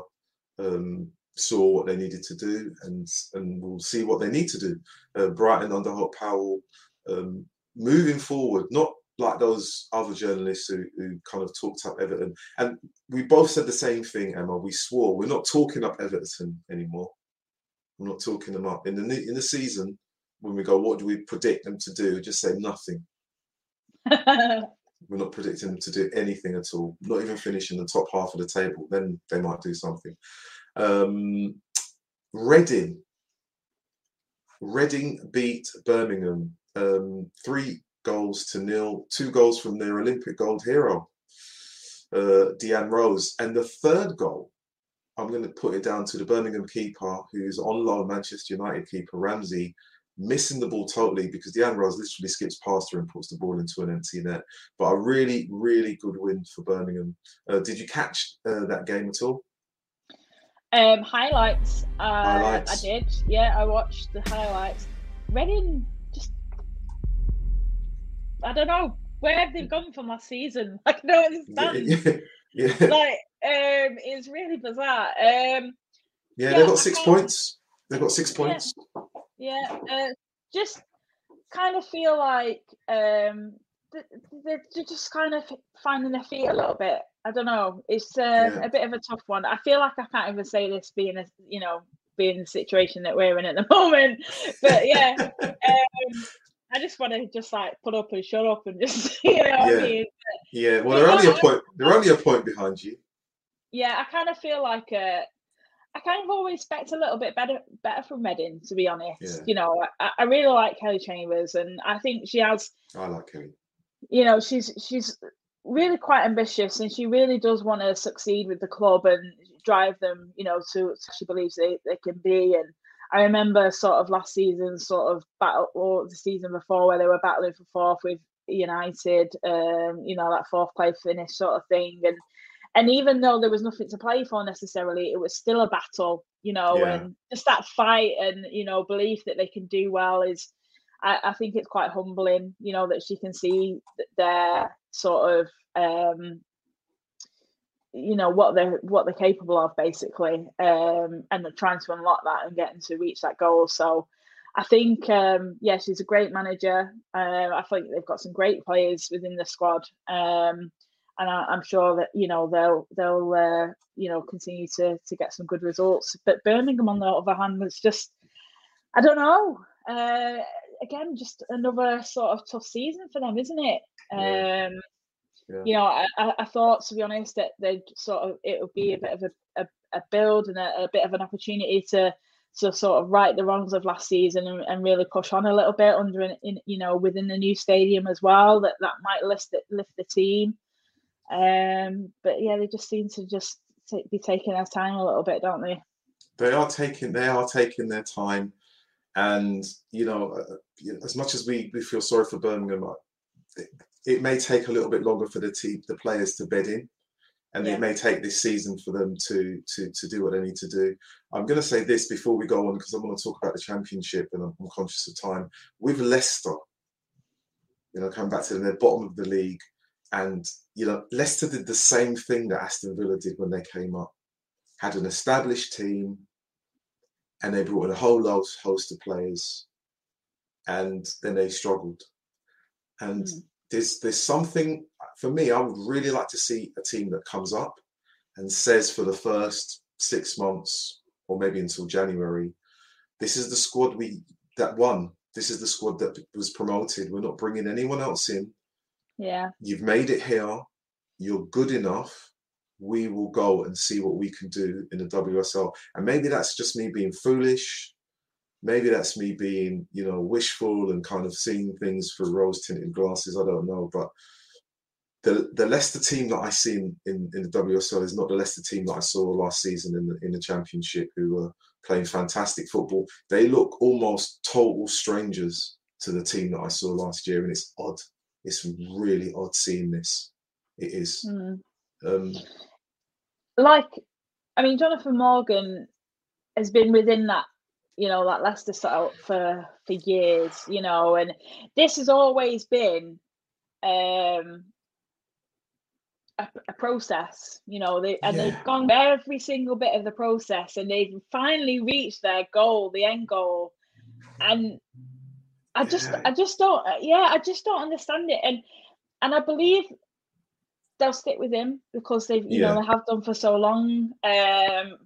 [SPEAKER 1] um, saw what they needed to do, and and we'll see what they need to do. Uh, Brighton under Hope Powell um, moving forward, not like those other journalists who, who kind of talked up Everton. And we both said the same thing, Emma. We swore we're not talking up Everton anymore. We're not talking them up in the in the season when we go. What do we predict them to do? Just say nothing. (laughs) We're not predicting them to do anything at all. Not even finishing the top half of the table. Then they might do something. Um, Reading. Reading beat Birmingham um, three goals to nil. Two goals from their Olympic gold hero, uh, Deanne Rose, and the third goal. I'm going to put it down to the Birmingham keeper, who's on loan, Manchester United keeper Ramsey, missing the ball totally because Deanne Rose literally skips past her and puts the ball into an empty net. But a really, really good win for Birmingham. Uh, did you catch uh, that game at all?
[SPEAKER 2] Um, highlights. Uh,
[SPEAKER 1] Highlights.
[SPEAKER 2] I did. Yeah, I watched the highlights. Reading just, I don't know where have they gone from last season. I don't understand.
[SPEAKER 1] yeah,
[SPEAKER 2] Like, um, it's really bizarre. Um,
[SPEAKER 1] yeah,
[SPEAKER 2] Yeah,
[SPEAKER 1] they got six points. They've got six points.
[SPEAKER 2] yeah, uh, just kind of feel like um, they're just kind of finding their feet a little bit. I don't know. It's um,
[SPEAKER 1] Yeah.
[SPEAKER 2] a bit of a tough one. I feel like I can't even say this being a you know being the situation that we're in at the (laughs) moment. But yeah, um, I just want to just like put up and shut up and just you know what
[SPEAKER 1] Yeah.
[SPEAKER 2] I mean.
[SPEAKER 1] Yeah, well, they're only a point. They're only a point behind you.
[SPEAKER 2] Yeah, I kind of feel like uh, I kind of always expect a little bit better better from Reading, to be honest.
[SPEAKER 1] Yeah.
[SPEAKER 2] You know, I, I really like Kelly Chambers, and I think she has
[SPEAKER 1] I like Kelly.
[SPEAKER 2] You know she's she's really quite ambitious and she really does want to succeed with the club and drive them you know to she believes they, they can be and i remember sort of last season sort of battle or the season before where they were battling for fourth with united um you know that fourth place finish sort of thing and and even though there was nothing to play for necessarily it was still a battle you know
[SPEAKER 1] Yeah.
[SPEAKER 2] and just that fight and you know belief that they can do well is I, I think it's quite humbling, you know, that she can see they're sort of, um, you know, what they're what they're capable of, basically, um, and they're trying to unlock that and getting to reach that goal. So, I think, um, yeah, she's a great manager. Uh, I think they've got some great players within the squad, um, and I, I'm sure that you know they'll they'll uh, you know continue to to get some good results. But Birmingham, on the other hand, was just, I don't know. Uh, again, just another sort of tough season for them, isn't it?
[SPEAKER 1] Yeah.
[SPEAKER 2] Um,
[SPEAKER 1] Yeah.
[SPEAKER 2] you know, I, I thought to be honest that they'd sort of it would be a bit of a, a, a build and a, a bit of an opportunity to to sort of right the wrongs of last season and, and really push on a little bit under an, in you know within the new stadium as well that that might lift it, lift the team. Um, but yeah, they just seem to just ta- be taking their time a little bit, don't they?
[SPEAKER 1] They are taking. They are taking their time. And you know, uh, as much as we, we feel sorry for Birmingham, it, it may take a little bit longer for the team, the players to bed in and yeah. it may take this season for them to to to do what they need to do. I'm going to say this before we go on because I want to talk about the championship and I'm, I'm conscious of time. With Leicester, you know, coming back to the bottom of the league, and you know, Leicester did the same thing that Aston Villa did when they came up. Had an established team, and they brought in a whole host of players, and then they struggled. And mm. there's there's something for me, I would really like to see a team that comes up and says for the first six months or maybe until January, this is the squad we that won. This is the squad that was promoted. We're not bringing anyone else in.
[SPEAKER 2] Yeah.
[SPEAKER 1] You've made it here. You're good enough. We will go and see what we can do in the WSL. And maybe that's just me being foolish. Maybe that's me being, you know, wishful and kind of seeing things through rose tinted glasses. I don't know. But the the Leicester team that I see in, in, in, the WSL is not the Leicester team that I saw last season in the in the Championship, who were playing fantastic football. They look almost total strangers to the team that I saw last year, and it's odd. It's really odd seeing this. It is. Mm. Um,
[SPEAKER 2] like, I mean, Jonathan Morgan has been within that you know that Leicester setup for for years, you know, and this has always been um a, a, process, you know, they and yeah. they've gone every single bit of the process and they've finally reached their goal, the end goal. And I just yeah. I just don't yeah, I just don't understand it. And and I believe they'll stick with him because they've you yeah. know they have done for so long. Um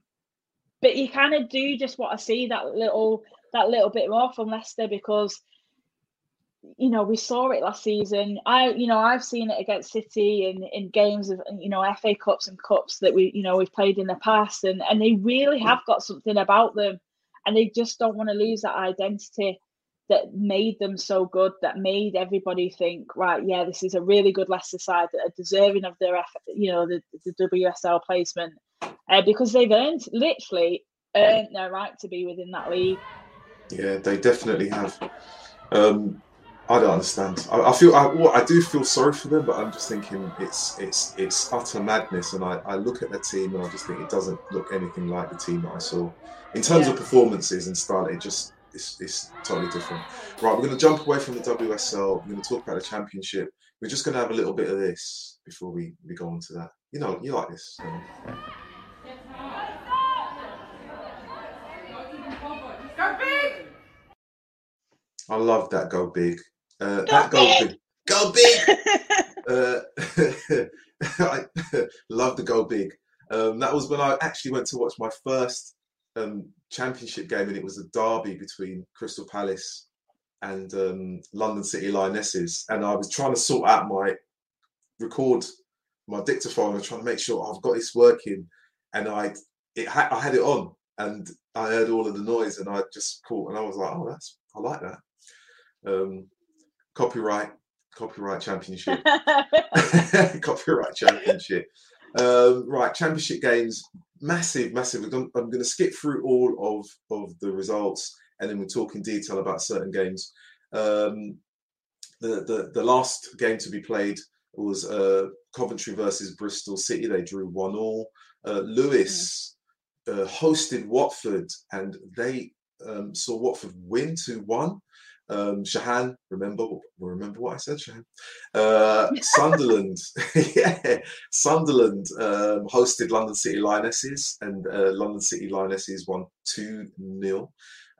[SPEAKER 2] but you kind of do just want to see that little that little bit more from Leicester because you know, we saw it last season. I, you know, I've seen it against City in, in games of, you know, FA Cups and Cups that we, you know, we've played in the past, and and they really have got something about them, and they just don't want to lose that identity that made them so good, that made everybody think, right, yeah, this is a really good Leicester side that are deserving of their, you know, the, the WSL placement, uh, because they've earned, literally earned their right to be within that league.
[SPEAKER 1] Yeah, they definitely have. Um, I don't understand. I, I feel I, well, I do feel sorry for them, but I'm just thinking it's it's it's utter madness. And I, I look at the team and I just think it doesn't look anything like the team that I saw in terms yeah. of performances and style. It just it's, it's totally different. Right, we're going to jump away from the WSL. We're going to talk about the championship. We're just going to have a little bit of this before we, we go on to that. You know, you like this. So. I love that go big. Uh, go that go big. Go big. (laughs) uh, (laughs) I (laughs) love the go big. Um, that was when I actually went to watch my first um, championship game, and it was a derby between Crystal Palace and um, London City Lionesses. And I was trying to sort out my record, my dictaphone, and trying to make sure I've got this working. And I, it ha- I had it on, and I heard all of the noise, and I just caught, and I was like, "Oh, that's I like that." Um, copyright, copyright championship, (laughs) (laughs) copyright championship. Um, right, championship games, massive, massive. I'm going to skip through all of of the results, and then we'll talk in detail about certain games. Um, the, the the last game to be played was uh, Coventry versus Bristol City. They drew one all. Uh, Lewes uh, hosted Watford, and they um, saw Watford win two one. Um, Shahan, remember remember what I said, Shahan. Uh, Sunderland, (laughs) yeah, Sunderland um, hosted London City Lionesses, and uh, London City Lionesses won two 0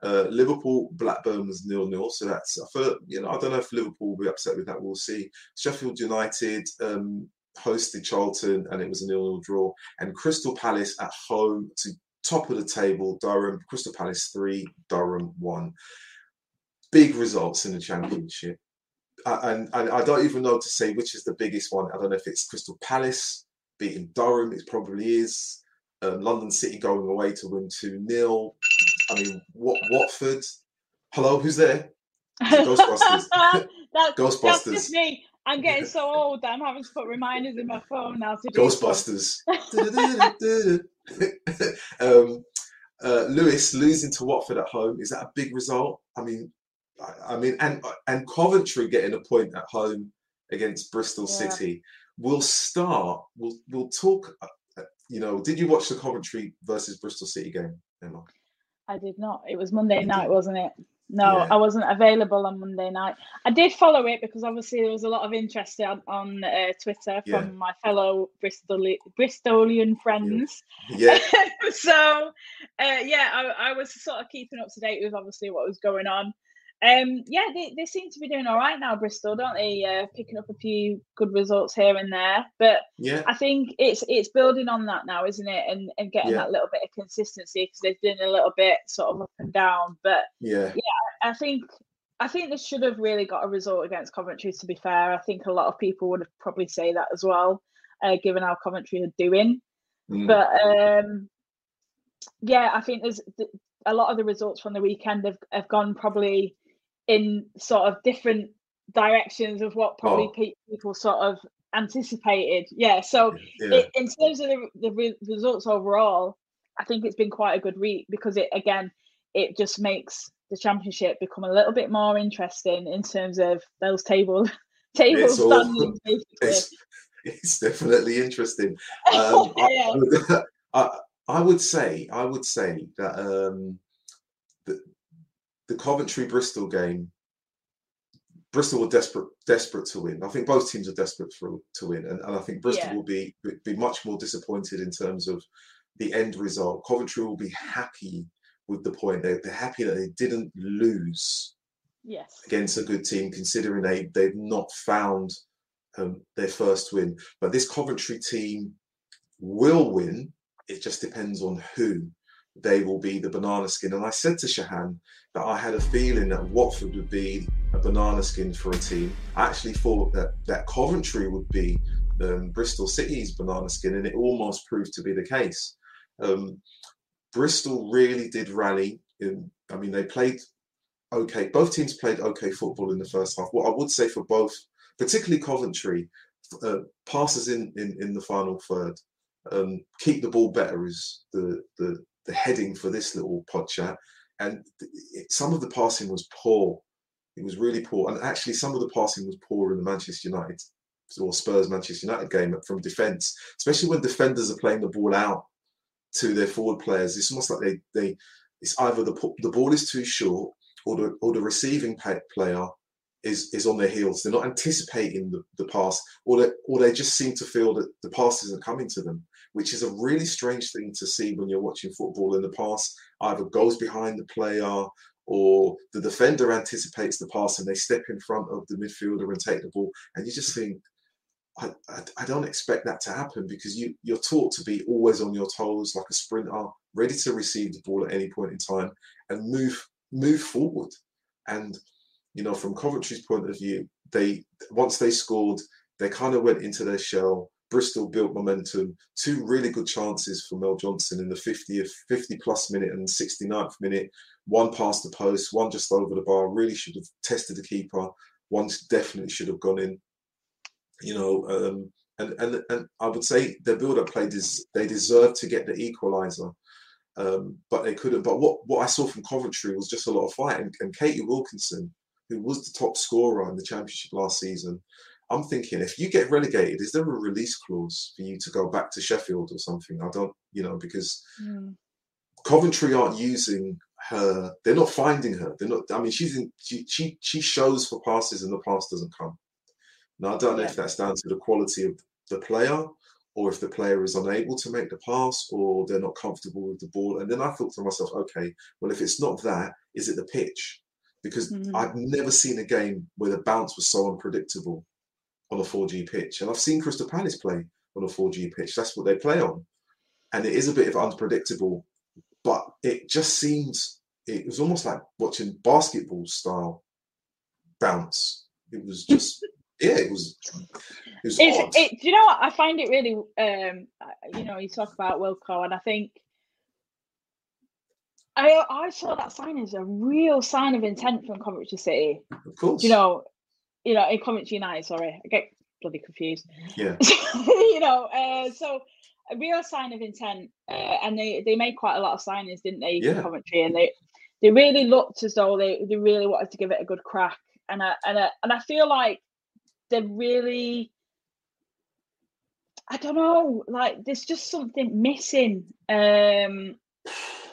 [SPEAKER 1] uh, Liverpool Blackburn was nil nil, so that's I thought, you know I don't know if Liverpool will be upset with that. We'll see. Sheffield United um, hosted Charlton, and it was a nil nil draw. And Crystal Palace at home to top of the table, Durham Crystal Palace three, Durham one big results in the championship. and, and I don't even know to say which is the biggest one. I don't know if it's Crystal Palace beating Durham. It probably is. Um, London City going away to win 2 0. I mean, what, Watford. Hello, who's there? Ghostbusters. (laughs)
[SPEAKER 2] that, (laughs) Ghostbusters. That's just me. I'm getting so (laughs) old that I'm having to put reminders in my phone now to
[SPEAKER 1] Ghostbusters. um, uh, Lewes losing to Watford at home is that a big result? I mean, I, I mean, and and Coventry getting a point at home against Bristol yeah. City. We'll start. We'll we'll talk. Uh, uh, you know, did you watch the Coventry versus Bristol City game, Emma?
[SPEAKER 2] I did not. It was Monday night, wasn't it? No, yeah. I wasn't available on Monday night. I did follow it because obviously there was a lot of interest on, on uh, Twitter from yeah. my fellow Bristol Bristolian friends.
[SPEAKER 1] Yeah. (laughs)
[SPEAKER 2] so, uh, yeah, I, I, was sort of keeping up to date with obviously what was going on. Um, yeah, they, they seem to be doing all right now, Bristol, don't they? Uh, picking up a few good results here and there, but
[SPEAKER 1] yeah,
[SPEAKER 2] I think it's it's building on that now, isn't it? And and getting yeah. that little bit of consistency because they've been a little bit sort of up and down. But
[SPEAKER 1] yeah,
[SPEAKER 2] yeah, I think I think they should have really got a result against Coventry. To be fair, I think a lot of people would have probably say that as well, uh, given how Coventry are doing. Mm. But um, yeah, I think there's a lot of the results from the weekend have, have gone probably in sort of different directions of what probably oh. people sort of anticipated. Yeah. So yeah. It, in terms of the, the re- results overall, I think it's been quite a good week because it again it just makes the championship become a little bit more interesting in terms of those table (laughs) table it's standings. (laughs)
[SPEAKER 1] It's, it's, definitely interesting. (laughs) Um, yeah. I, I, I, would say I would say that um, the Coventry Bristol game, Bristol were desperate desperate to win. I think both teams are desperate for, to win, and, and I think Bristol yeah. will be be much more disappointed in terms of the end result. Coventry will be happy with the point. They're, they're happy that they didn't lose
[SPEAKER 2] yes.
[SPEAKER 1] against a good team, considering they they've not found um, their first win. But this Coventry team will win. It just depends on who they will be the banana skin. And I said to Shahan that I had a feeling that Watford would be a banana skin for a team. I actually thought that, that Coventry would be um, Bristol City's banana skin, and it almost proved to be the case. Um, Bristol really did rally. In, I mean, they played okay. Both teams played okay football in the first half. What I would say for both, particularly Coventry, uh, passes in, in in the final third. Um, keep the ball better is the the the heading for this little pod chat. And it, some of the passing was poor. It was really poor. And actually, some of the passing was poor in the Manchester United or Spurs Manchester United game from defence, especially when defenders are playing the ball out to their forward players. It's almost like they, they it's either the, the ball is too short or the, or the receiving player is is on their heels. They're not anticipating the, the pass, or they, or they just seem to feel that the pass isn't coming to them which is a really strange thing to see when you're watching football in the past. Either goes behind the player or the defender anticipates the pass and they step in front of the midfielder and take the ball. And you just think, I, I, I, don't expect that to happen because you, you're taught to be always on your toes like a sprinter, ready to receive the ball at any point in time and move move forward. And you know, from Coventry's point of view, they once they scored, they kind of went into their shell. Bristol built momentum. Two really good chances for Mel Johnson in the 50th, 50 plus minute and 69th minute. One past the post, one just over the bar. Really should have tested the keeper. One definitely should have gone in. You know, um, and and and I would say their build-up play des- they deserved to get the equaliser. Um, but they couldn't. But what, what I saw from Coventry was just a lot of fight. And, and Katie Wilkinson, who was the top scorer in the championship last season, I'm thinking if you get relegated, is there a release clause for you to go back to Sheffield or something? I don't, you know, because mm. Coventry aren't using her. They're not finding her. They're not. I mean, she's in. She she, she shows for passes and the pass doesn't come. Now I don't know yeah. if that's down to the quality of the player or if the player is unable to make the pass or they're not comfortable with the ball. And then I thought to myself, okay, well, if it's not that, is it the pitch? Because mm. I've never seen a game where the bounce was so unpredictable on a 4G pitch. And I've seen Crystal Palace play on a 4G pitch. That's what they play on. And it is a bit of unpredictable, but it just seems, it was almost like watching basketball style bounce. It was just, (laughs) yeah, it was. It was
[SPEAKER 2] it, it, do you know what? I find it really, um, you know, you talk about Wilco, and I think I I saw that sign as a real sign of intent from Coventry City.
[SPEAKER 1] Of course.
[SPEAKER 2] You know, you know, in Coventry United, sorry, I get bloody confused.
[SPEAKER 1] Yeah. (laughs)
[SPEAKER 2] you know, uh, so a real sign of intent, uh, and they they made quite a lot of signings, didn't they,
[SPEAKER 1] Yeah.
[SPEAKER 2] Coventry, and they they really looked as though they they really wanted to give it a good crack, and I and I and I feel like they're really. I don't know, like there's just something missing, um,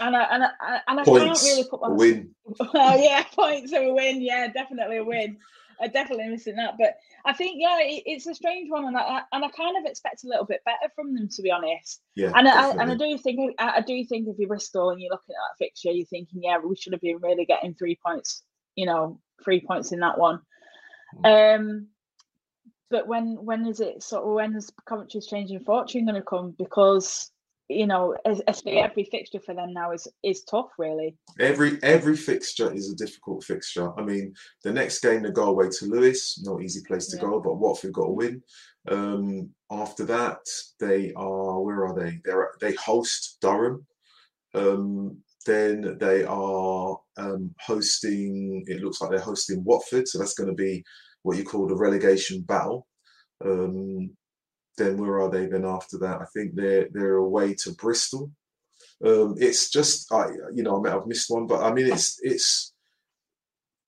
[SPEAKER 2] and I and I and I can't really put my
[SPEAKER 1] win. (laughs)
[SPEAKER 2] well, yeah, points of a win. Yeah, definitely a win. I definitely missing that, but I think yeah, it, it's a strange one, and I and I kind of expect a little bit better from them, to be honest.
[SPEAKER 1] Yeah,
[SPEAKER 2] And I, and I do think I, I do think if you're Bristol and you're looking at that fixture, you're thinking, yeah, we should have been really getting three points, you know, three points in that one.
[SPEAKER 1] Mm.
[SPEAKER 2] Um, but when when is it sort of when is Coventry's changing fortune going to come? Because you know, es- especially every fixture for them now is is tough, really.
[SPEAKER 1] Every every fixture is a difficult fixture. I mean, the next game they go away to Lewes, no easy place to
[SPEAKER 2] Yeah.
[SPEAKER 1] go, but Watford got a win. Um, after that, they are where are they? They're they host Durham. Um, then they are um, hosting. It looks like they're hosting Watford, so that's going to be what you call the relegation battle. Um, then where are they? Then after that, I think they're they're away to Bristol. Um, it's just I, you know, I might have missed one, but I mean, it's it's.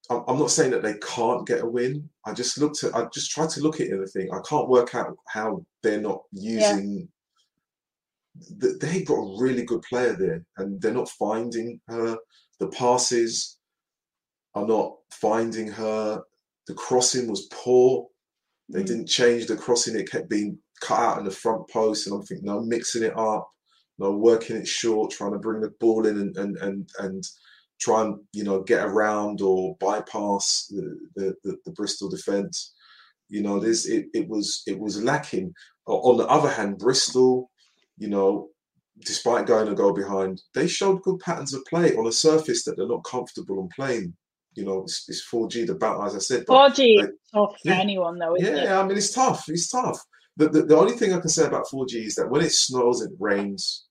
[SPEAKER 1] I'm I'm not saying that they can't get a win. I just looked at, I just tried to look at everything. I can't work out how they're not using. th- They've got a really good player there, and they're not finding her. The passes are not finding her. The crossing was poor. They
[SPEAKER 2] Mm.
[SPEAKER 1] didn't change the crossing. It kept being cut out in the front post, and I'm thinking, no, mixing it up, no, working it short, trying to bring the ball in and and and, and try and you know get around or bypass the the, the, the Bristol defence. You know, there's it, it was it was lacking. On the other hand, Bristol, you know, despite going a goal behind, they showed good patterns of play on a surface that they're not comfortable on playing. You know, it's, it's 4G, the battle, as I said.
[SPEAKER 2] 4G
[SPEAKER 1] like,
[SPEAKER 2] is tough for anyone, though, isn't it?
[SPEAKER 1] yeah, I mean, it's tough. It's tough. The, the, the only thing I can say about 4G is that when it snows it rains,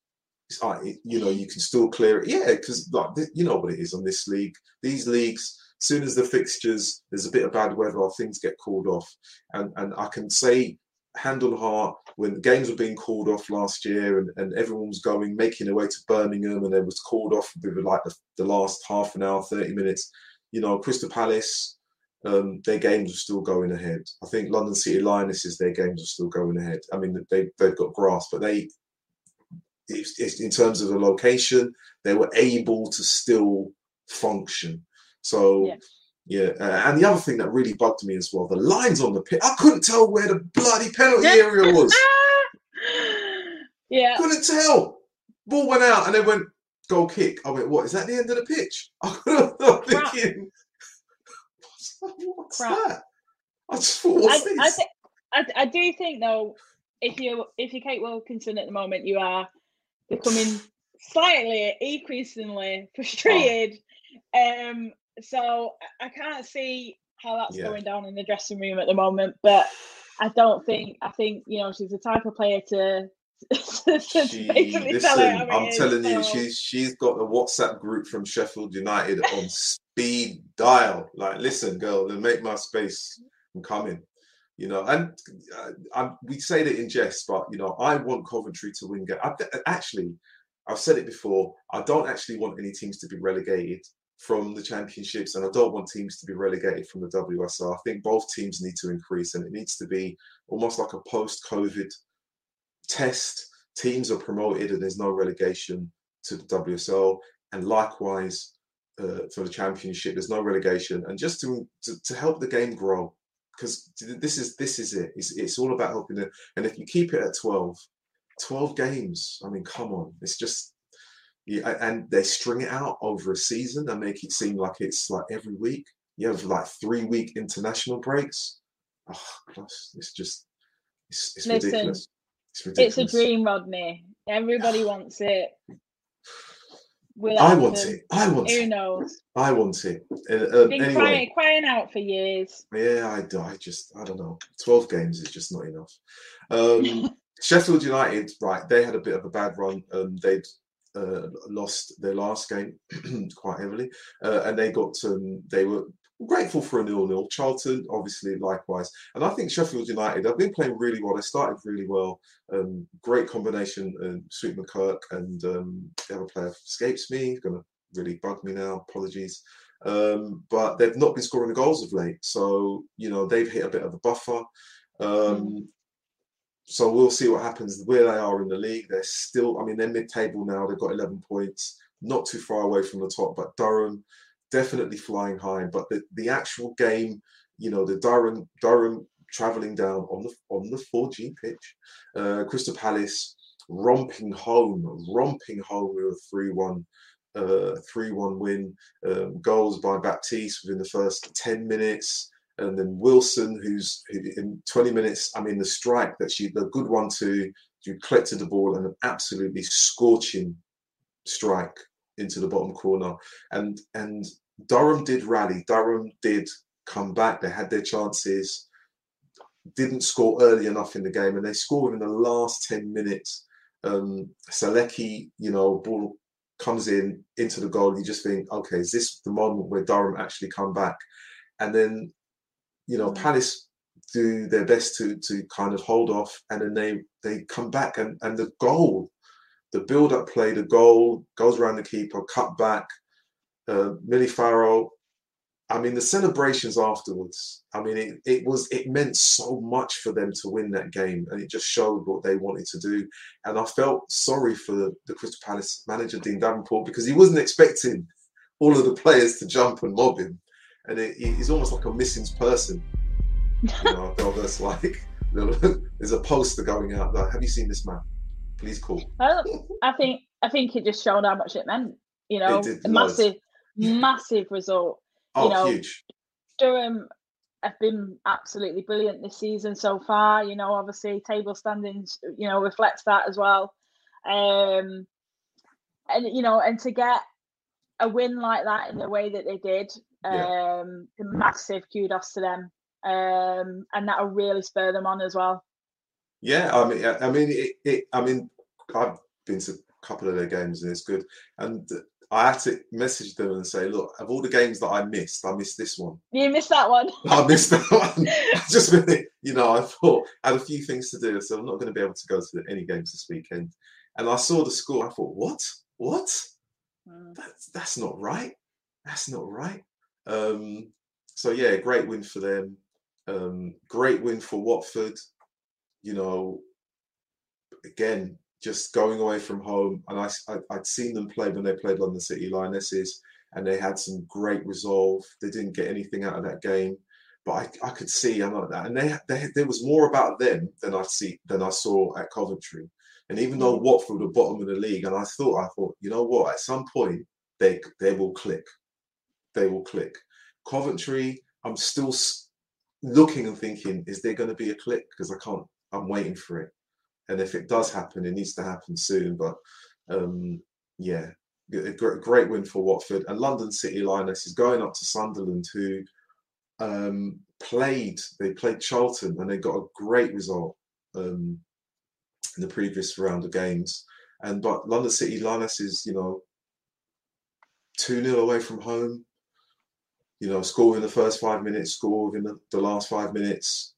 [SPEAKER 1] ah, it, you know, you can still clear it. Yeah, because like you know what it is on this league. These leagues, soon as the fixtures, there's a bit of bad weather, or things get called off. And and I can say, hand on heart, when games were being called off last year, and, and everyone was going, making their way to Birmingham, and it was called off with like the, the last half an hour, 30 minutes. You know, Crystal Palace, um, their games are still going ahead. I think London City Lionesses, their games are still going ahead. I mean, they they've got grass, but they, it's, it's in terms of the location, they were able to still function. So.
[SPEAKER 2] Yeah.
[SPEAKER 1] Yeah, uh, and the other thing that really bugged me as well, the lines on the pitch. I couldn't tell where the bloody penalty area was. (laughs)
[SPEAKER 2] yeah,
[SPEAKER 1] couldn't tell. Ball went out and then went goal kick. I went, what? Is that the end of the pitch? (laughs) I'm thinking, what's?
[SPEAKER 2] Crap.
[SPEAKER 1] that? I just thought, what's
[SPEAKER 2] I,
[SPEAKER 1] this?
[SPEAKER 2] I, thi- I, I do think though, if you if you're Kate Wilkinson at the moment, you are becoming slightly increasingly (laughs) frustrated. Um, so I- can't see how that's
[SPEAKER 1] Yeah.
[SPEAKER 2] going down in the dressing room at the moment. But I don't think I think you know she's the type of player to. (laughs) to
[SPEAKER 1] She,
[SPEAKER 2] basically tell
[SPEAKER 1] listen,
[SPEAKER 2] it
[SPEAKER 1] I'm
[SPEAKER 2] is,
[SPEAKER 1] telling you,
[SPEAKER 2] so-
[SPEAKER 1] she's she's got a WhatsApp group from Sheffield United on (laughs) speed dial. Like, listen, girl, then make my space. I'm coming. You know, and uh, I, we say that in jest, but you know, I want Coventry to win. actually, I've said it before. I don't actually want any teams to be relegated from the championships, and I don't want teams to be relegated from the WSL. I think both teams need to increase, and it needs to be almost like a post-COVID test. Teams are promoted, and there's no relegation to the WSL, and likewise uh, for the championship, there's no relegation, and just to to, to help the game grow, because this is this is it. It's, it's all about helping it, and if you keep it at 12, 12 games, I mean, come on, it's just. Yeah, and they string it out over a season and make it seem like it's like every week. You have like three week international breaks. Oh, plus, it's just it's, it's
[SPEAKER 2] Listen,
[SPEAKER 1] ridiculous. It's
[SPEAKER 2] It's a dream, Rodney. Everybody (sighs) wants it. We'll
[SPEAKER 1] I want it. I want
[SPEAKER 2] Who
[SPEAKER 1] it.
[SPEAKER 2] knows?
[SPEAKER 1] I want it. Uh, um,
[SPEAKER 2] Been
[SPEAKER 1] anyway,
[SPEAKER 2] crying, crying out for years.
[SPEAKER 1] yeah, I, I just I don't know. Twelve games is just not enough. Um, (laughs) Sheffield United, right? They had a bit of a bad run. Um, they'd uh, lost their last game (clears throat) quite heavily, uh, and they got um, they were grateful for a nil-nil. Charlton, obviously, likewise. And I think Sheffield United have been playing really well. They started really well. Um, great combination, um, Sweetman-Kirk and um, the other player escapes me. He's going to really bug me now. Apologies. Um, but they've not been scoring the goals of late. So, you know, they've hit a bit of a buffer. Um, so we'll see what happens where they are in the league. They're still, I mean, they're mid-table now. They've got 11 points, not too far away from the top. But Durham definitely flying high. But the, the actual game, you know, the Durham Durham traveling down on the on the 4G pitch, uh, Crystal Palace romping home, romping home with a 3-1 uh, 3-1 win. Um, goals by Baptiste within the first 10 minutes and then Wilson, who's who, in 20 minutes. I mean, the strike that she, the good one to, you collected the ball and an absolutely scorching strike into the bottom corner. And and Durham did rally. Durham did come back. They had their chances. Didn't score early enough in the game, and they scored in the last 10 minutes. Um, Saleki, you know, ball comes in into the goal. You just think, okay, is this the moment where Durham actually come back? And then you know, Palace do their best to to kind of hold off, and then they they come back and and the goal, the build up play, the goal goes around the keeper, cut back. Uh, Millie Farrow, I mean, the celebrations afterwards. I mean, it, it was it meant so much for them to win that game, and it just showed what they wanted to do. And I felt sorry for the, the Crystal Palace manager Dean Davenport because he wasn't expecting all of the players to jump and mob him and it, he's almost like a missing person. You know, I felt that's like (laughs) there's a poster going out there. Have you seen this man? Please call. (laughs)
[SPEAKER 2] I think I think it just showed how much it meant. You know, a massive, massive result.
[SPEAKER 1] Oh,
[SPEAKER 2] you know,
[SPEAKER 1] huge.
[SPEAKER 2] Durham have been absolutely brilliant this season so far. You know, obviously table standings, you know, reflects that as well. Um, and you know, and to get a win like that in the way that they did, yeah. Um, massive kudos to them, um, and that'll really spur them on as well.
[SPEAKER 1] Yeah, I mean, I mean, it, it, I mean, I've been to a couple of their games and it's good, and I had to message them and say, look, of all the games that I missed, I missed this one.
[SPEAKER 2] You missed that one. (laughs)
[SPEAKER 1] I missed that one. (laughs) I just really, you know, I thought I had a few things to do, so I'm not going to be able to go to any games this weekend. And I saw the score. I thought, what? What? Mm. That's that's not right. That's not right. Um, so yeah, great win for them. Um, great win for Watford. You know, again, just going away from home, and I, I would seen them play when they played London City Lionesses, and they had some great resolve. They didn't get anything out of that game, but I, I could see I'm like that, and they, they there was more about them than I see than I saw at Coventry. And even though mm. Watford were bottom of the league, and I thought I thought, you know what, at some point they they will click they will click. Coventry, I'm still looking and thinking, is there going to be a click? Because I can't, I'm waiting for it. And if it does happen, it needs to happen soon. But um, yeah, a great win for Watford. And London City Lioness is going up to Sunderland, who um, played, they played Charlton and they got a great result um, in the previous round of games. And but London City Lioness is, you know, 2 0 away from home. You know, score within the first five minutes, score in the, the last five minutes.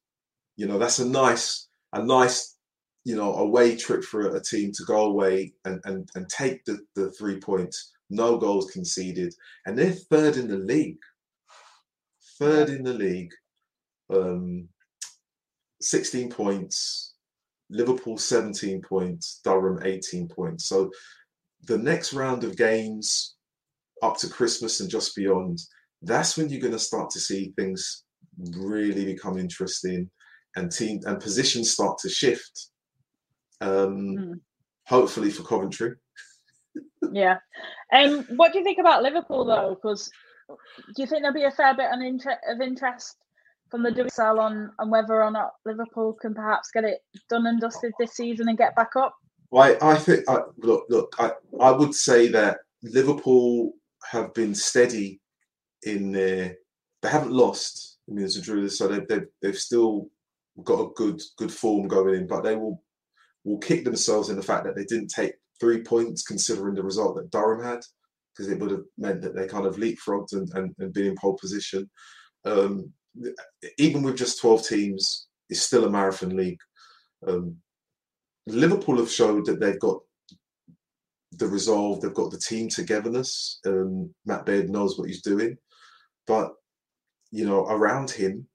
[SPEAKER 1] You know, that's a nice, a nice, you know, away trip for a, team to go away and, and, and take the, the three points. No goals conceded. And they're third in the league. Third in the league. Um, 16 points. Liverpool 17 points. Durham 18 points. So the next round of games up to Christmas and just beyond, that's when you're going to start to see things really become interesting and team and positions start to shift. Um, mm. Hopefully for Coventry.
[SPEAKER 2] yeah. Um, what do you think about Liverpool though? Because do you think there'll be a fair bit of interest from the WSL on, on whether or not Liverpool can perhaps get it done and dusted this season and get back up?
[SPEAKER 1] Well, I, I think I, look, look, I, I would say that Liverpool have been steady in their. They haven't lost. I mean, it's a drew, so they've, they've they've still got a good good form going in, but they will will kick themselves in the fact that they didn't take three points considering the result that Durham had. because it would have meant that they kind of leapfrogged and, and, and been in pole position. Um, even with just 12 teams, it's still a marathon league. Um, Liverpool have showed that they've got the resolve, they've got the team togetherness. Um, Matt Beard knows what he's doing. But, you know, around him,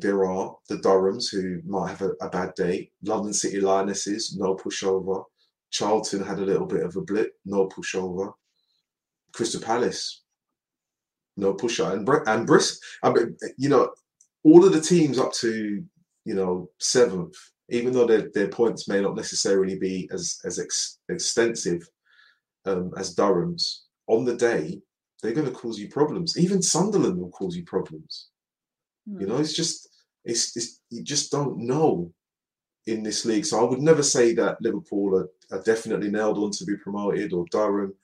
[SPEAKER 1] there are the Durhams who might have a, a bad day, London City Lionesses, no pushover. Charlton had a little bit of a blip, no pushover. Crystal Palace, no pushover. And, Br- and Bristol, I mean, you know, all of the teams up to, you know, seventh, even though their, their points may not necessarily be as, as ex- extensive um, as Durham's, on the day, they're going to cause you problems. Even Sunderland will cause you problems. You know, it's just, it's, it's, you just don't know in this league. So I would never say that Liverpool are, are definitely nailed on to be promoted or Durham.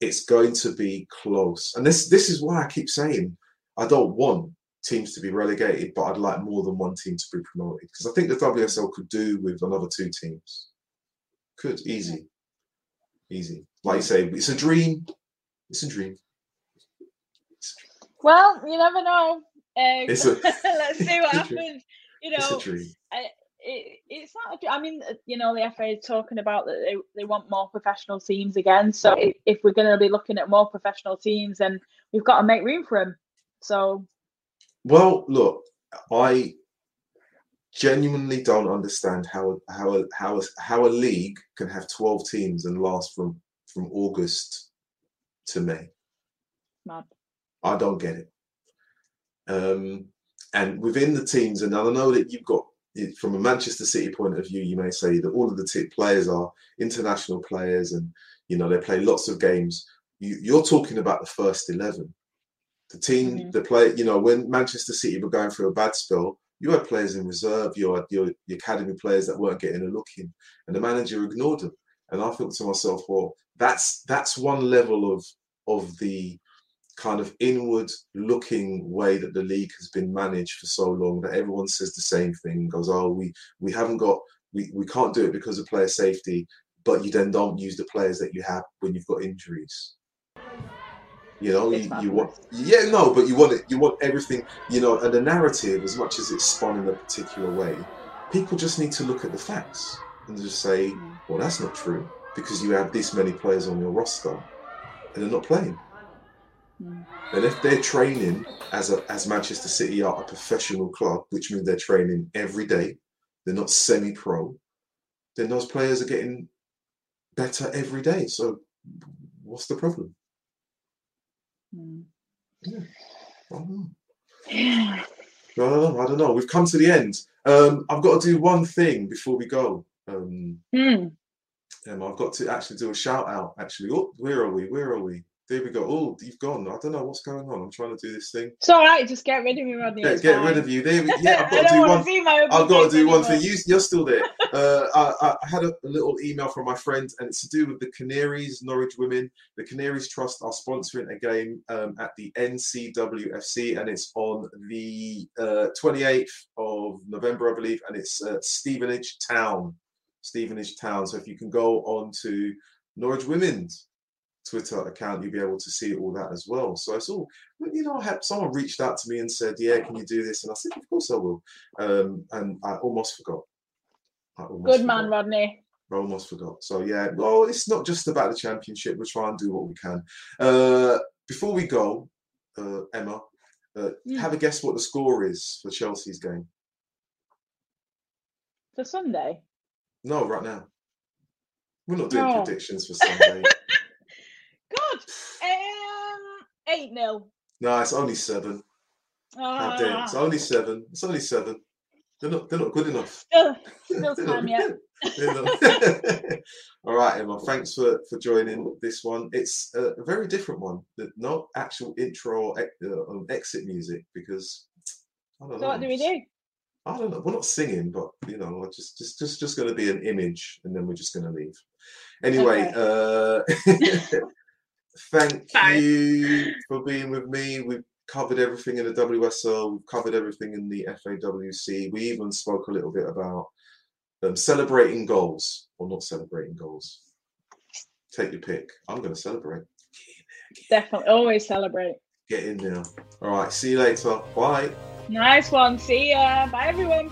[SPEAKER 1] It's going to be close. And this this is why I keep saying I don't want teams to be relegated, but I'd like more than one team to be promoted. Because I think the WSL could do with another two teams. Could easy. Easy. Like you say, it's a dream. It's a dream.
[SPEAKER 2] Well, you never know. A, (laughs) let's see what happens. You know, it, it's not. I mean, uh, you know, the FA is talking about that they, they want more professional teams again. So if, if we're going to be looking at more professional teams, then we've got to make room for them. So,
[SPEAKER 1] well, look, I genuinely don't understand how how how how a league can have twelve teams and last from from August to May.
[SPEAKER 2] Mad.
[SPEAKER 1] I don't get it. Um, and within the teams, and I know that you've got from a Manchester City point of view, you may say that all of the t- players are international players, and you know they play lots of games. You, are talking about the first eleven, the team, mm-hmm. the play. You know when Manchester City were going through a bad spell, you had players in reserve, you had your, your academy players that weren't getting a look in, and the manager ignored them. And I thought to myself, well, that's that's one level of of the kind of inward looking way that the league has been managed for so long that everyone says the same thing goes oh we we haven't got we, we can't do it because of player safety but you then don't use the players that you have when you've got injuries. You know you, you want yeah no but you want it you want everything you know and the narrative as much as it's spun in a particular way people just need to look at the facts and just say mm. well that's not true because you have this many players on your roster and they're not playing Mm. And if they're training as a as Manchester City are a professional club, which means they're training every day, they're not semi-pro, then those players are getting better every day. So what's the problem? Mm. Yeah. I don't know. (sighs) I don't know. I don't know. We've come to the end. Um, I've got to do one thing before we go. Um, mm. um, I've got to actually do a shout out. Actually, oh, where are we? Where are we? There we go. Oh, you've gone. I don't know what's going on. I'm trying to do this thing.
[SPEAKER 2] It's all right. Just get rid of me, Rodney.
[SPEAKER 1] Get, get rid of you. There we, (laughs) yeah, I've got to do one. I've got to do one thing. You, you're still there. uh, I, I, had a, a, little email from my friend, and it's to do with the Canaries, Norwich Women. The Canaries Trust are sponsoring a game um, at the NCWFC, and it's on the uh, 28th of November, I believe, and it's uh, Stevenage Town. Stevenage Town. So if you can go on to Norwich Women's Twitter account, you'll be able to see all that as well. So I saw, you know, I had someone reached out to me and said, "Yeah, can you do this?" And I said, "Of course I will." Um, and I almost forgot.
[SPEAKER 2] I almost Good forgot. man, Rodney.
[SPEAKER 1] I almost forgot. So yeah, well, it's not just about the championship. We'll try and do what we can. Uh, before we go, uh, Emma, uh, mm. have a guess what the score is for Chelsea's game
[SPEAKER 2] for Sunday.
[SPEAKER 1] No, right now. We're not doing oh. predictions for Sunday. (laughs)
[SPEAKER 2] God. Um, eight nil.
[SPEAKER 1] No, it's only seven. How dare It's ah. only seven. It's only seven. They're not. They're not good enough.
[SPEAKER 2] Still, still time yet.
[SPEAKER 1] All right, Emma. Thanks for for joining this one. It's a, a very different one. Not actual intro or uh, exit music because
[SPEAKER 2] I don't so know. what do we do?
[SPEAKER 1] I don't know. We're not singing, but you know, just just just just going to be an image, and then we're just going to leave. Anyway, okay. uh, (laughs) (laughs) thank Bye. you for being with me. We've covered everything in the WSL. We've covered everything in the FAWC. We even spoke a little bit about um, celebrating goals or not celebrating goals. Take your pick. I'm going to celebrate.
[SPEAKER 2] Definitely, always celebrate.
[SPEAKER 1] Get in there. All right. See you later. Bye.
[SPEAKER 2] Nice one. See ya. Bye, everyone.